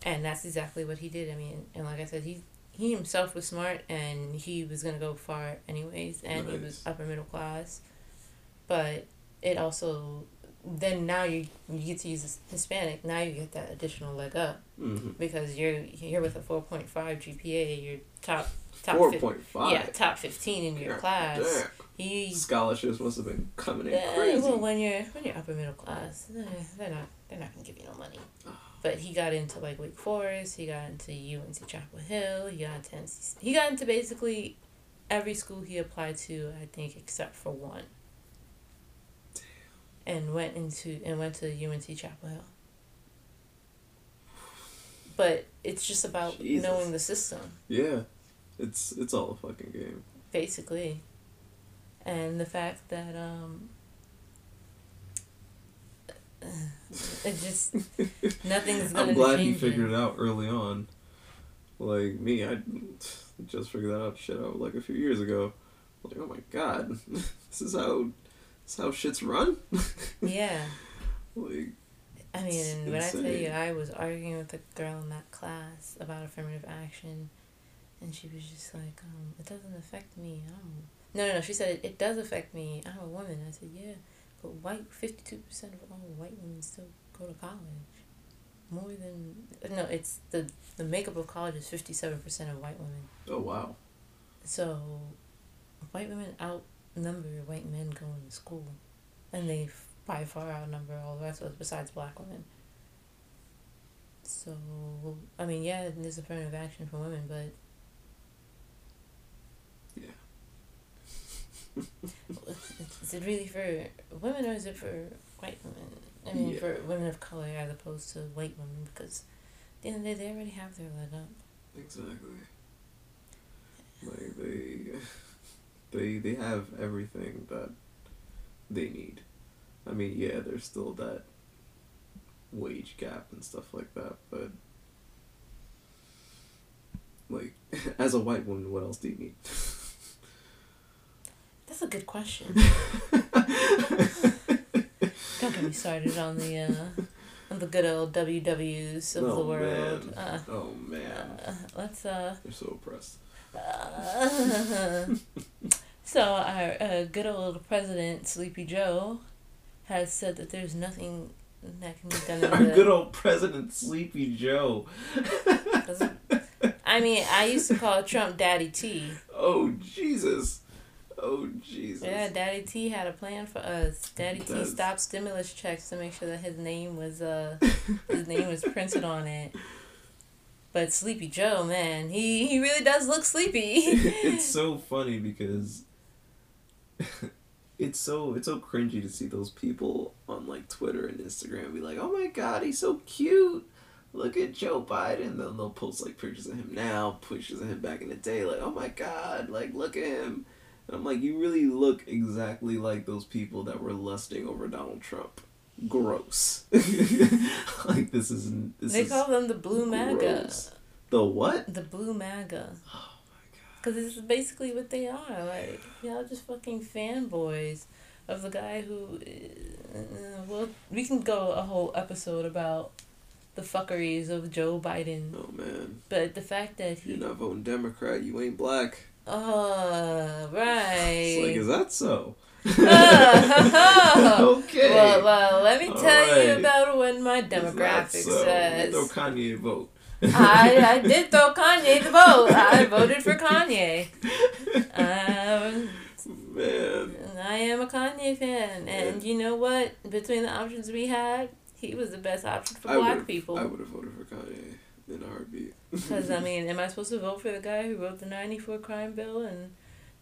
and that's exactly what he did. I mean, and like I said, he he himself was smart, and he was gonna go far anyways, and he was upper middle class. But it also then now you you get to use Hispanic. Now you get that additional leg up Mm-hmm. because you're you're with a four point five GPA. You're top top Four point five. yeah top fifteen in your God class. damn. He Scholarships must have been coming in yeah, crazy. well, when you're when you're upper middle class, eh, they're not they're not gonna give you no money. But he got into like Wake Forest. He got into UNC Chapel Hill. He got into NC, he got into basically every school he applied to. I think except for one. Damn. And went into and went to UNC Chapel Hill. But it's just about Jesus. knowing the system yeah, it's it's all a fucking game. basically and the fact that um it just nothing's gonna I'm glad it. figured it out early on. Like me, I just figured that out shit out like a few years ago. Like, oh my god, this is how this is how shit's run. yeah like, i mean when i tell you i was arguing with a girl in that class about affirmative action and she was just like um it doesn't affect me i'm no no no she said it, it does affect me. I'm a woman. I said yeah but white 52% of all white women still go to college. More than no it's the the makeup of college is 57% of white women. Oh wow, so white women outnumber white men going to school. And they by far outnumber all the rest of us besides black women. So i mean yeah there's affirmative action for women but yeah, is it really for women or is it for white women i mean Yeah. for women of color as opposed to white women because at the end of the day they already have their leg up exactly. Like they, they they have everything that they need. I mean, yeah, there's still that wage gap and stuff like that, but like as a white woman, what else do you need? That's a good question don't get me started on the uh on the good old wws of the Oh, world man. uh, oh man, uh, let's uh they're so oppressed. so our uh, good old president Sleepy Joe has said that there's nothing that can be done. Our the, good old President Sleepy Joe. I mean, I used to call Trump Daddy T. Oh Jesus. Oh Jesus. Yeah, Daddy T had a plan for us. Daddy T stopped stimulus checks to make sure that his name was uh his name was printed on it. But Sleepy Joe, man, he he really does look sleepy. it's so funny because it's so it's so cringy to see those people on like Twitter and Instagram be like, "Oh my God, he's so cute! Look at Joe Biden." Then they'll post like pictures of him now, pictures of him back in the day, like, "Oh my God, like look at him." And I'm like, you really look exactly like those people that were lusting over Donald Trump. Gross. like this is this they is call them the Blue MAGA. gross. the what? The Blue MAGA. Oh my god. Because this is basically what they are. Like, y'all just fucking fanboys of the guy who. Uh, well, we can go a whole episode about the fuckeries of Joe Biden. Oh man. But the fact that he. You're not voting Democrat, you ain't black. Uh, right. It's like, is that so? okay. Well, well, let me tell right. you about when my demographic so? says. Throw Kanye a vote. I, I did throw Kanye the vote. I voted for Kanye. Um, Man. I am a Kanye fan. And you know what? Between the options we had, he was the best option for I black people. I would have voted for Kanye in a heartbeat. Because, I mean, am I supposed to vote for the guy who wrote the 94 crime bill and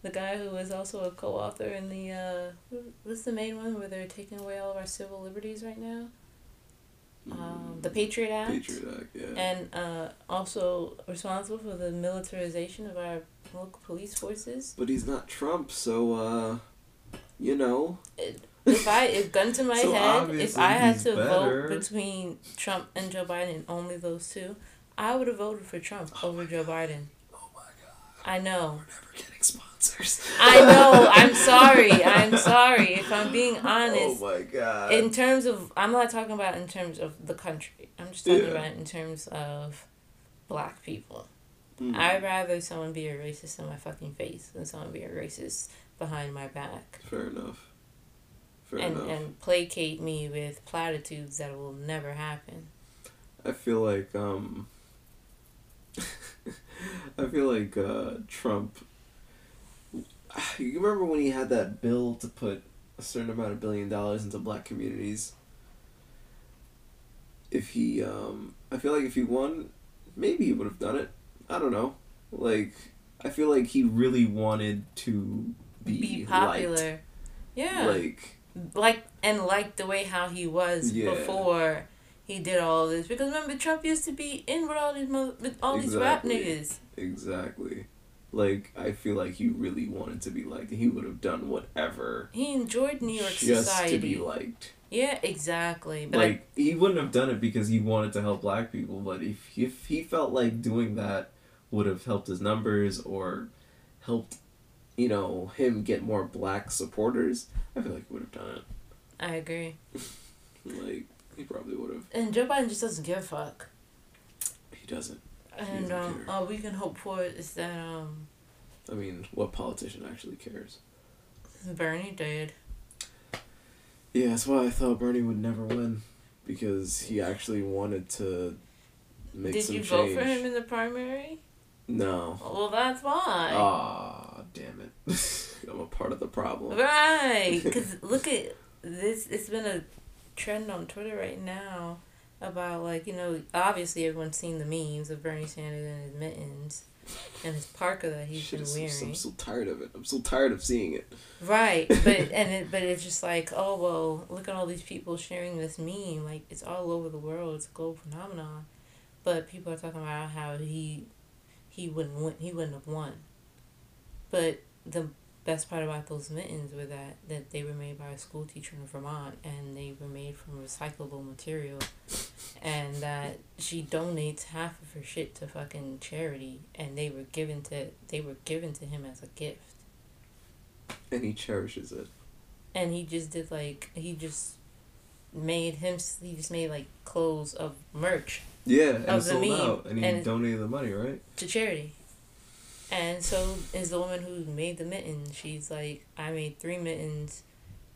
the guy who was also a co author in the, uh, what's the main one where they're taking away all of our civil liberties right now? um, the Patriot Act. Patriot Act, yeah. And uh, also responsible for the militarization of our local police forces. But he's not Trump, so uh, you know. If I, if gun to my so head, if I had to better. vote between Trump and Joe Biden, only those two, I would have voted for Trump oh over Joe Biden. Oh my god! I know. We're never getting sponsors. I know. I'm sorry. I'm sorry. If I'm being honest. Oh my god. In terms of, I'm not talking about in terms of the country. I'm just talking yeah. about in terms of black people. Mm. I'd rather someone be a racist in my fucking face than someone be a racist behind my back. Fair enough. Fair and, enough. And placate me with platitudes that will never happen. I feel like um I feel like uh, Trump you remember when he had that bill to put a certain amount of billion dollars into black communities? If he, um, I feel like if he won, maybe he would have done it. I don't know. Like, I feel like he really wanted to be, be popular. Liked. Yeah. Like, like, and like the way how he was yeah. before he did all this. Because remember, Trump used to be in with all these mother- with all exactly. these rap niggas. Exactly. Like I feel like he really wanted to be liked. He would have done whatever. He enjoyed New York just society. to be liked. Yeah, exactly. But like I, he wouldn't have done it because he wanted to help black people. But if if he felt like doing that would have helped his numbers or helped, you know, him get more black supporters, I feel like he would have done it. I agree. like he probably would have. And Joe Biden just doesn't give a fuck. He doesn't. And um, all we can hope for is that um. I mean, what politician actually cares? Bernie did. Yeah, that's why I thought Bernie would never win, because he actually wanted to make did some change. Did you vote for him in the primary? No. Well, that's why. Ah, damn it! I'm a part of the problem. Right, because look at this. It's been a trend on Twitter right now about like you know obviously everyone's seen the memes of Bernie Sanders and his mittens and his parka that he's Shit, been wearing. I'm so tired of it. I'm so tired of seeing it. Right, but and it, but it's just like oh well, look at all these people sharing this meme. Like it's all over the world. It's a global phenomenon, but people are talking about how he he wouldn't win. He wouldn't have won. But the best part about those mittens were that, that they were made by a school teacher in Vermont and they were made from recyclable material and that she donates half of her shit to fucking charity and they were given to they were given to him as a gift. And he cherishes it. And he just did like he just made him he just made like clothes of merch. Yeah, and sold out and he and donated the money, right? To charity. And so is the woman who made the mittens. She's like, I made three mittens.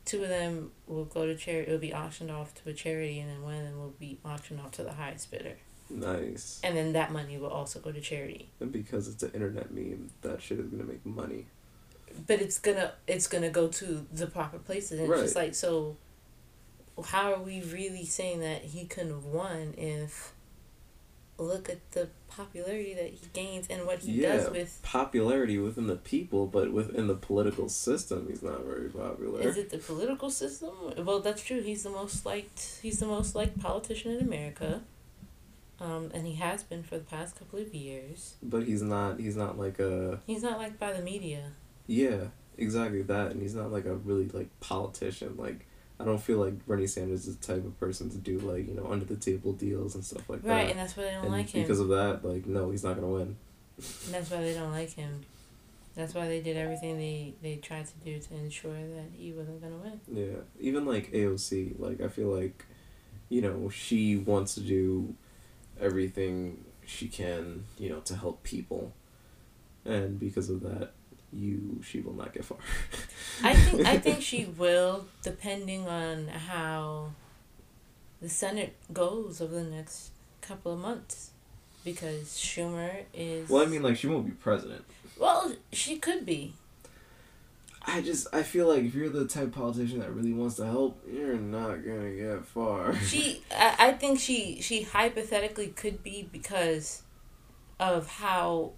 Two of them will go to charity. It'll be auctioned off to a charity, and then one of them will be auctioned off to the highest bidder. Nice. And then that money will also go to charity. And because it's an internet meme, that shit is gonna make money. But it's gonna it's gonna go to the proper places, and right. it's just like so. How are we really saying that he couldn't have won if look at the popularity that he gains and what he yeah, does with popularity within the people, but within the political system, he's not very popular. Is it the political system? Well, that's true. He's the most liked. He's the most liked politician in America. Um, and he has been for the past couple of years. But he's not. He's not like a. He's not liked by the media. Yeah, exactly that, and he's not like a really like politician. Like I don't feel like Bernie Sanders is the type of person to do like you know under the table deals and stuff like right, that. Right, and that's why they don't and like him. Because of that, like no, he's not gonna win. And that's why they don't like him. That's why they did everything they, they tried to do to ensure that he wasn't gonna win. Yeah, even like AOC, like I feel like, you know, she wants to do everything she can, you know, to help people, and because of that, you she will not get far. I think I think she will, depending on how the Senate goes over the next couple of months, because Schumer is. Well, I mean, like she won't be president. Well, she could be. I just I feel like if you're the type of politician that really wants to help, you're not gonna get far. She, I, I think she she hypothetically could be because of how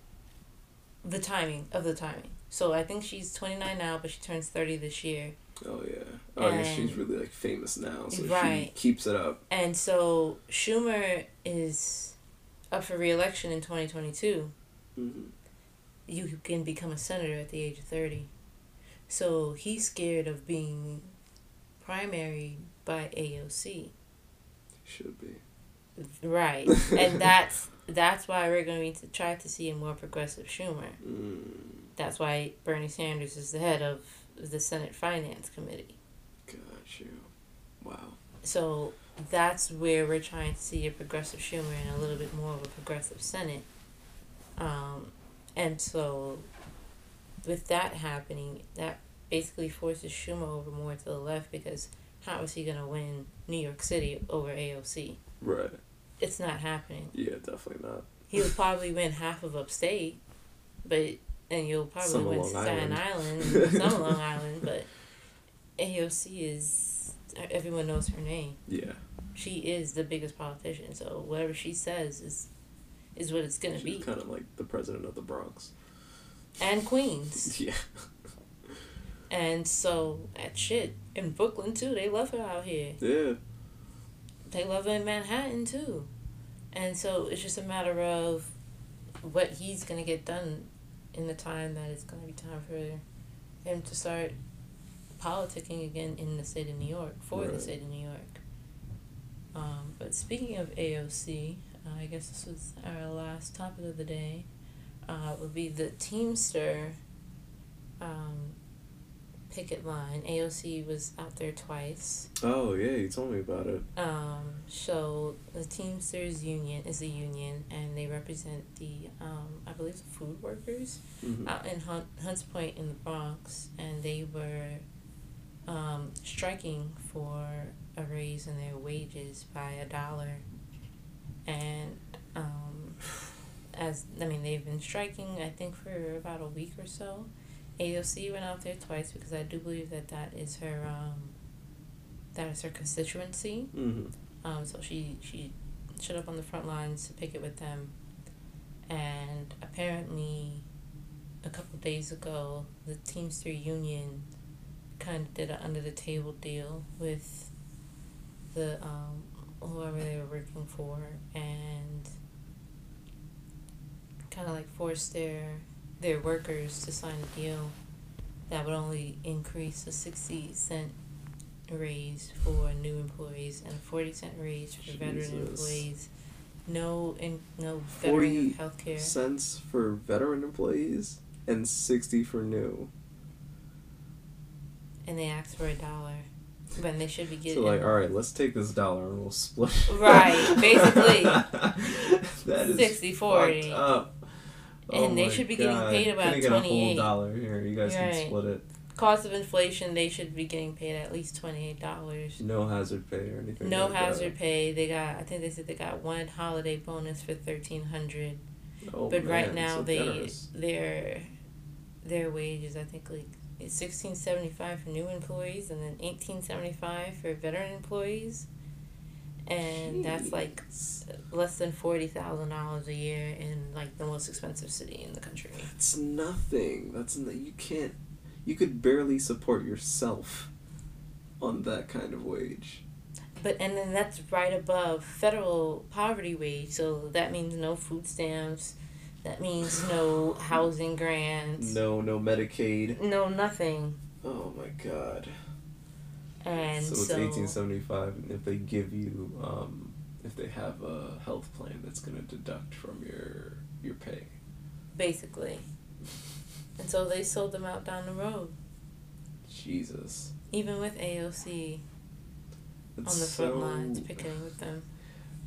the timing of the timing. So I think she's twenty nine now, but she turns thirty this year. Oh yeah. Oh yeah, she's really like famous now, so Right. she keeps it up. And so Schumer is up for re-election in twenty twenty two. Mm-hmm. You can become a senator at the age of thirty. So he's scared of being primary by AOC. Should be. Right. and that's that's why we're going to try to see a more progressive Schumer. Mm, That's why Bernie Sanders is the head of the Senate Finance Committee. got you. Wow. So that's where we're trying to see a progressive Schumer and a little bit more of a progressive Senate. Um, and so with that happening, that basically forces Schumer over more to the left because how is he going to win New York City over AOC? Right. It's not happening. Yeah, definitely not. He'll probably win half of upstate, but and you'll probably Some win Long Staten Island. Island, some Long Island, but AOC is uh, everyone knows her name. Yeah. She is the biggest politician, so whatever she says is is what it's gonna She's be. kind of like the president of the Bronx. And Queens, Yeah. and so that shit in Brooklyn too. They love her out here. Yeah. They love her in Manhattan too, and so it's just a matter of what he's gonna get done in the time that it's gonna be time for him to start politicking again in the state of New York for the state of New York. Um, but speaking of AOC, uh, I guess this was our last topic of the day. Uh, would be the Teamster um, picket line. AOC was out there twice. Oh yeah, you told me about it. Um, so the Teamsters Union is a union, and they represent the, um, I believe, the food workers Mm-hmm. out in Hunt, Hunts Point in the Bronx, and they were um, striking for a raise in their wages by a dollar. And um, as I mean, they've been striking, I think, for about a week or so. AOC went out there twice because I do believe that that is her um, that is her constituency. Mm-hmm. Um, so she she showed up on the front lines to picket with them, and apparently, a couple days ago, the Teamster Union kind of did an under the table deal with the um, whoever they were working for, and kind of like forced their their workers to sign a deal that would only increase a sixty cent raise for new employees and a forty cent raise for veteran employees. No in no 40 veteran health care. Cents for veteran employees and sixty for new. And they asked for a dollar. When they should be getting So like, all right, let's take this dollar and we'll split. Right, basically. that is 60 40. up. Oh And they should be getting paid about Can I get 28. dollar here? You guys can Right. split it. cost of inflation, they should be getting paid at least twenty eight dollars. No hazard pay or anything. No like hazard pay. They got. I think they said they got one holiday bonus for thirteen hundred. That. Oh, but right now so they generous. their their wages I think like it's sixteen seventy five for new employees and then eighteen seventy five for veteran employees, and that's like less than forty thousand dollars a year in like the most expensive city in the country. It's nothing. That's n- you can't. You could barely support yourself on that kind of wage. But and then that's right above federal poverty wage, so that means no food stamps, that means no housing grants, No, no Medicaid. no nothing. Oh my god. And so so, it's eighteen seventy five, and if they give you, um, if they have a health plan, that's gonna deduct from your your pay. basically. And so they sold them out down the road. Jesus. Even with AOC It's on the so, front lines picketing with them.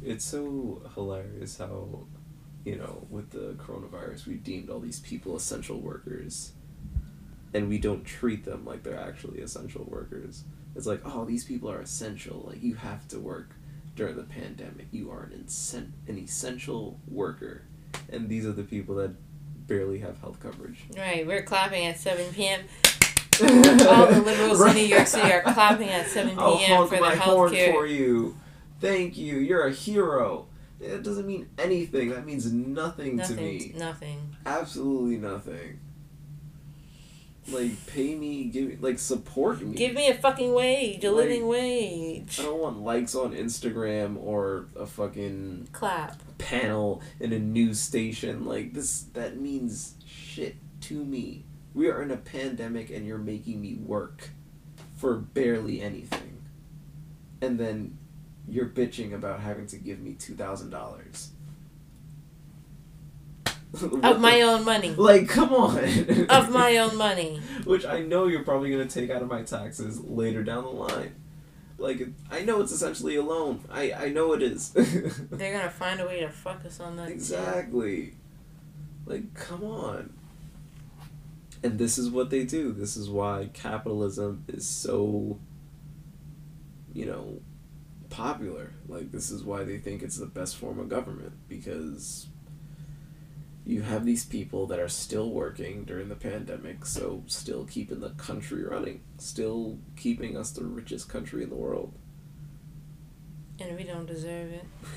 It's so hilarious how, you know, with the coronavirus, we deemed all these people essential workers, and we don't treat them like they're actually essential workers. It's like, oh, these people are essential. Like you have to work during the pandemic. You are an incen- an essential worker, and these are the people that barely have health coverage. Right, we're clapping at 7 p.m. All the liberals in New York City are clapping at 7 I'll p.m. honk for the healthcare. for you. Thank you. You're a hero. It doesn't mean anything. That means nothing, to me. Nothing. Nothing. Absolutely nothing. Like pay me, give me, like support me. Give me a fucking wage, a Like- living wage. I don't want likes on Instagram or a fucking Clap. panel in a news station. Like this, that means shit to me. We are in a pandemic, and you're making me work for barely anything, and then you're bitching about having to give me two thousand dollars Of my own money. Like, come on. Of my own money. Which I know you're probably gonna take out of my taxes later down the line. Like, I know it's essentially a loan. I I know it is. They're gonna find a way to fuck us on that. too. exactly. Like, come on. And this is what they do. This is why capitalism is so, you know, popular. Like, this is why they think it's the best form of government because you have these people that are still working during the pandemic, so still keeping the country running, still keeping us the richest country in the world. And we don't deserve it.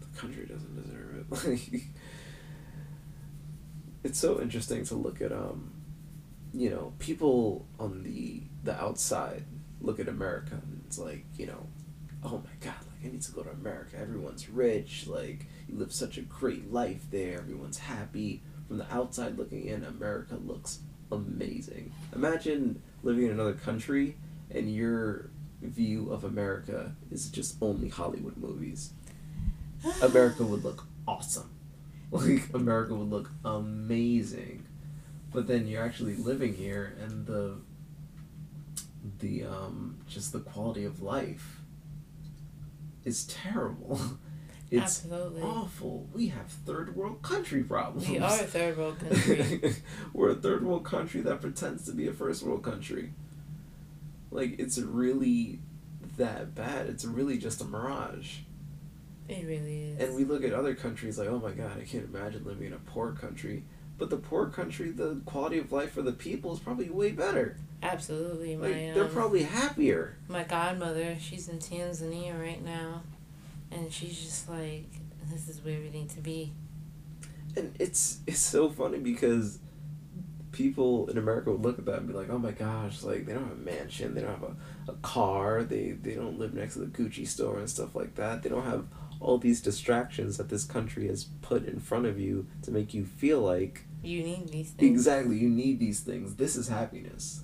The country doesn't deserve it. It's so interesting to look at um, you know, people on the the outside look at America and it's like, you know, oh my god, I need to go to America. Everyone's rich, like you live such a great life there. Everyone's happy. From the outside looking in, America looks amazing. Imagine living in another country and your view of America is just only Hollywood movies. America would look awesome. Like America would look amazing. But then you're actually living here and the the um just the quality of life is terrible. It's Absolutely. awful. We have third world country problems. We are a third world country. We're a third world country that pretends to be a first world country. Like it's really that bad. It's really just a mirage. it really is. And we look at other countries like, oh my god, I can't imagine living in a poor country. But the poor country, the quality of life for the people is probably way better. Absolutely. My Like they're um, probably happier. my godmother, she's in Tanzania right now, and she's just like, "This is where we need to be." And it's it's so funny because people in America would look at that and be like, "Oh my gosh, like they don't have a mansion, they don't have a, a car, they they don't live next to the Gucci store and stuff like that. They don't have all these distractions that this country has put in front of you to make you feel like You need these things. exactly you need these things. This is happiness.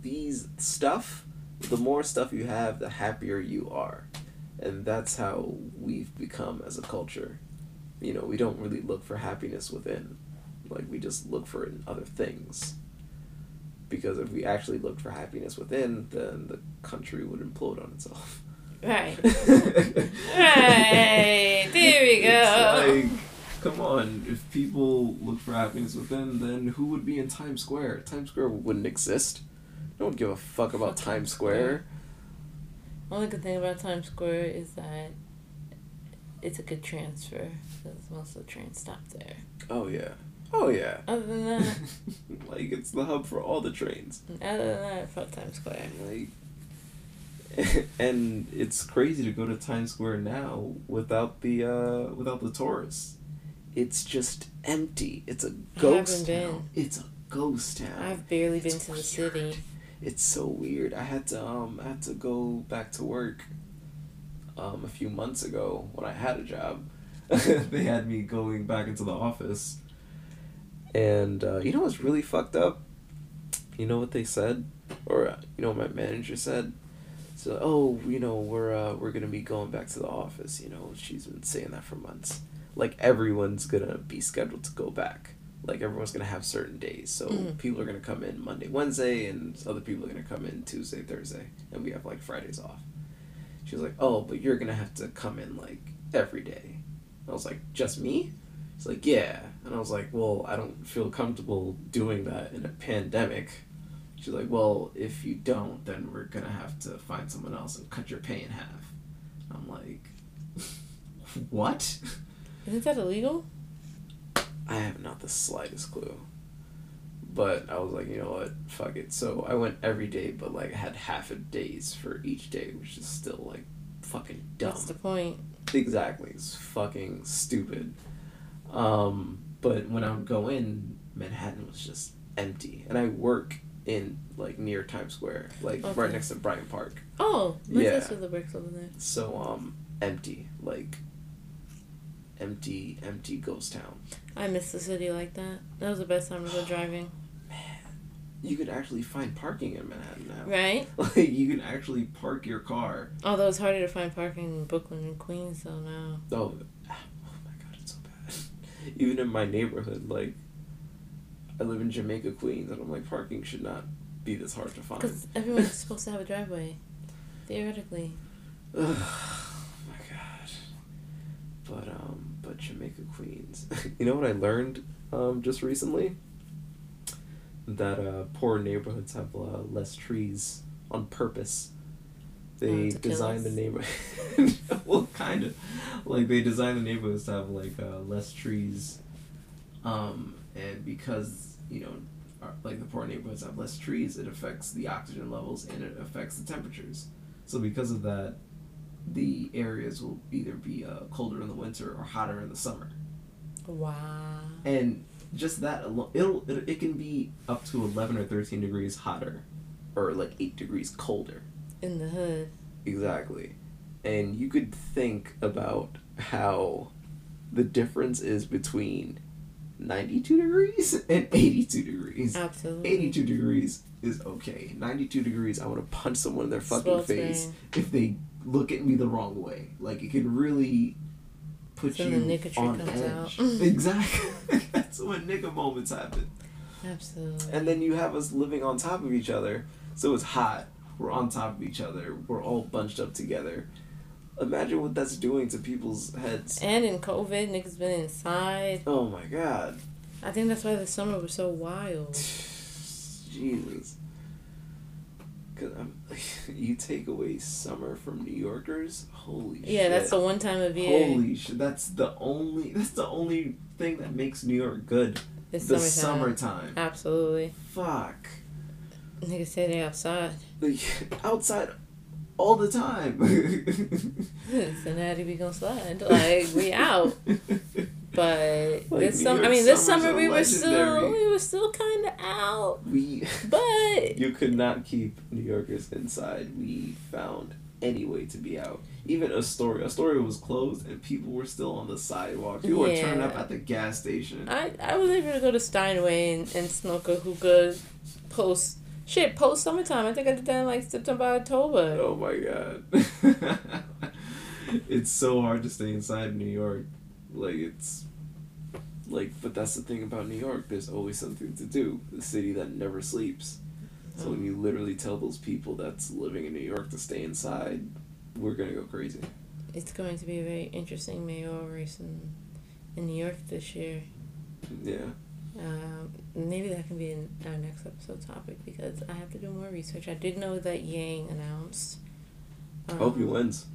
These stuff, the more stuff you have, the happier you are. And that's how we've become as a culture. You know, we don't really look for happiness within. Like we just look for it in other things. Because if we actually looked for happiness within, then the country would implode on itself. Right. Right. There we go. It's like, come on. If people look for happiness within, then who would be in Times Square? Times Square wouldn't exist. No one give a fuck about Fuck Times Square. Only good thing about Times Square is that it's a good transfer because most of the trains stop there. Oh yeah. Oh yeah. Other than that, like it's the hub for all the trains. other than that, fuck Times Square. Like and it's crazy to go to Times Square now without the uh without the tourists. It's just empty. It's a ghost town. It's a ghost town. I've barely It's been to the city. It's so weird. I had to um I had to go back to work um a few months ago when I had a job. they had me going back into the office. And uh, you know what's really fucked up? You know what they said? Or uh, you know what my manager said? So, oh, you know, we're uh, we're gonna be going back to the office. You know, she's been saying that for months. Like everyone's gonna be scheduled to go back. like everyone's gonna have certain days. So Mhm. people are gonna come in Monday, Wednesday, and other people are gonna come in Tuesday, Thursday, and we have like Fridays off. She was like, "Oh, but you're gonna have to come in like every day." I was like, "Just me?" She's like, "Yeah," and I was like, "Well, I don't feel comfortable doing that in a pandemic." She's like, "Well, if you don't, then we're gonna have to find someone else and cut your pay in half." I'm like, "What?" Isn't that illegal? I have not the slightest clue. But I was like, you know what, fuck it. So I went every day, but like I had half a days for each day, which is still like fucking dumb. That's the point. Exactly, it's fucking stupid. Um, but when I would go in, Manhattan was just empty, and I work in like near Times Square, like Okay. right next to Bryant Park. Oh, my Yeah. sister works over there. So um, empty, like empty, empty ghost town. I miss the city like that. That was the best time to go driving. Man, you could actually find parking in Manhattan now. Right? Like you can actually park your car. Although it's harder to find parking in Brooklyn and Queens, though now. Oh, oh my god, it's so bad. Even in my neighborhood, like I live in Jamaica, Queens, and I'm like parking should not be this hard to find. Because everyone's supposed to have a driveway. Theoretically. Ugh, oh my god. But um, but Jamaica, Queens. you know what I learned um just recently? That uh, poor neighborhoods have uh, less trees on purpose. They Oh, design the neighborhood. well, kind of. Like they design the neighborhoods to have like uh, less trees, um, and because you know, our, like the poor neighborhoods have less trees, it affects the oxygen levels and it affects the temperatures. So because of that, the areas will either be uh, colder in the winter or hotter in the summer. Wow. And just that alone, it'll, it, it can be up to 11 or 13 degrees hotter or like 8 degrees colder. In the hood. Exactly. And you could think about how the difference is between 92 degrees and 82 degrees. Absolutely. 82 degrees is okay. 92 degrees, I want to punch someone in their fucking face if they look at me the wrong way. Like, it can really put So you the on comes edge. out. exactly. That's when nigga moments happen. Absolutely. And then you have us living on top of each other. So it's hot. We're on top of each other. We're all bunched up together. Imagine what that's doing to people's heads. And in COVID, niggas been inside. Oh my god. I think that's why the summer was so wild. Jesus. Cause I'm, um, you take away summer from New Yorkers. Holy shit. Yeah, that's the one time of year. Holy shit! That's the only. That's the only thing that makes New York good. it's the summertime. summertime. Absolutely. Fuck. Niggas say they outside. Like, outside, all the time. Cincinnati, we gonna slide. Like we out. But Like, this summer, I mean, this summer we were still we were still kind of out. we. But You could not keep New Yorkers inside. We found any way to be out. Even Astoria. Astoria was closed and people were still on the sidewalk. People were turning up at the gas station. I I was able to go to Steinway and, and smoke a hookah post shit post summertime. I think I did that in like September October. Oh my god. it's so hard to stay inside New York. Like it's like but that's the thing about New York, there's always something to do. The city that never sleeps. So when you literally tell those people that's living in New York to stay inside, we're gonna go crazy. It's going to be a very interesting mayoral race in, in New York this year. Yeah. Um, maybe that can be in our next episode topic because I have to do more research. I did know that Yang announced. I hope he um, wins.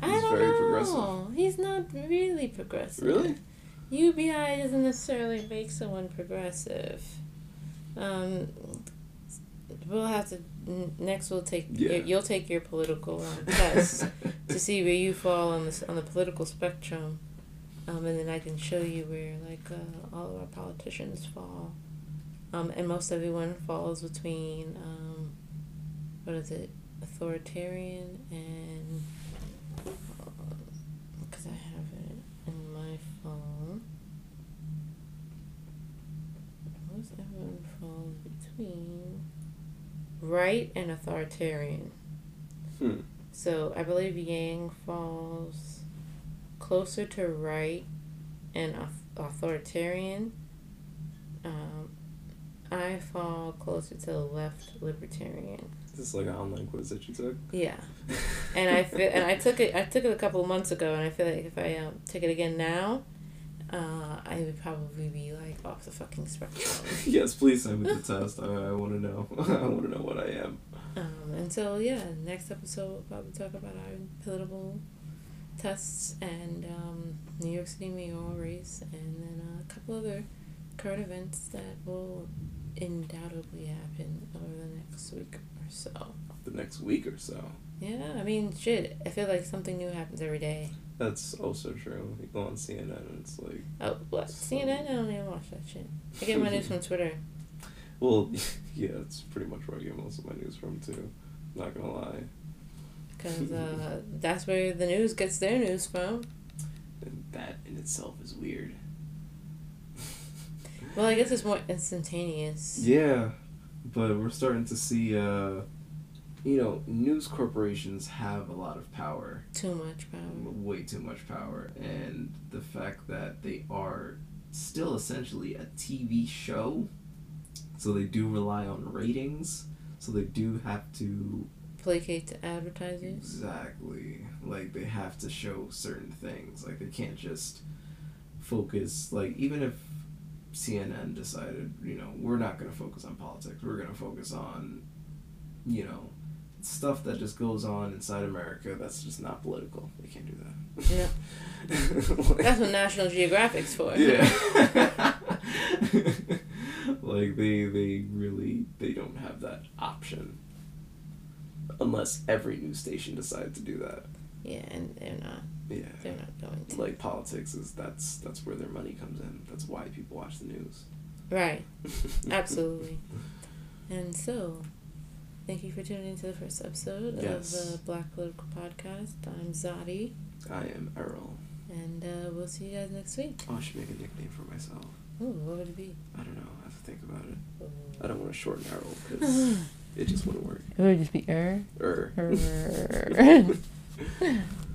I He's don't very know. progressive. He's not really progressive. Really? UBI doesn't necessarily make someone progressive. Um, we'll have to next. We'll take Yeah. your, you'll take your political um, test to see where you fall on this on the political spectrum, um, and then I can show you where like uh, all of our politicians fall, um, and most everyone falls between um, what is it, authoritarian and because I have it in my phone. Most everyone between right and authoritarian. Hmm. So I believe Yang falls closer to right and authoritarian. Um, I fall closer to the left libertarian. Is this like an online quiz that you took? Yeah, and I feel and I took it. I took it a couple of months ago, and I feel like if I um, took it again now, uh, I would probably be like off the fucking spectrum. yes, please send me the test. I, I want to know. I want to know what I am. Um, and so yeah, next episode we'll probably talk about our political tests and um, New York City mayoral race, and then a couple other current events that will undoubtedly happen over the next week or so. The next week or so. Yeah, I mean, shit. I feel like something new happens every day. That's also true. You go on CNN and it's like. Oh, what? CNN? I don't even watch that shit. I get my news from Twitter. Well, yeah, it's pretty much where I get most of my news from too. Not gonna lie. Because uh, that's where the news gets their news from. And that in itself is weird. Well, I guess it's more instantaneous. Yeah, but we're starting to see, uh, you know, news corporations have a lot of power. Too much power. Way too much power. And the fact that they are still essentially a TV show, so they do rely on ratings, so they do have to. Placate to advertisers. Exactly. Like, they have to show certain things. Like, they can't just focus, like, even if CNN decided, you know, we're not going to focus on politics. We're going to focus on, you know, stuff that just goes on inside America that's just not political. They can't do that. Yeah. like, that's what National Geographic's for. Yeah. like they they really they don't have that option unless every news station decides to do that. Yeah, and they're not. Yeah. They're not going to. Like politics is that's that's where their money comes in. That's why people watch the news. Right. Absolutely. And so, thank you for tuning into the first episode Yes. of the Black Political Podcast. I'm Zadi, I am Errol. and uh, we'll see you guys next week. Oh, I should make a nickname for myself. Ooh, what would it be? I don't know. I have to think about it. Ooh. I don't want to shorten Errol because it just wouldn't work. It would just be er. Er. er.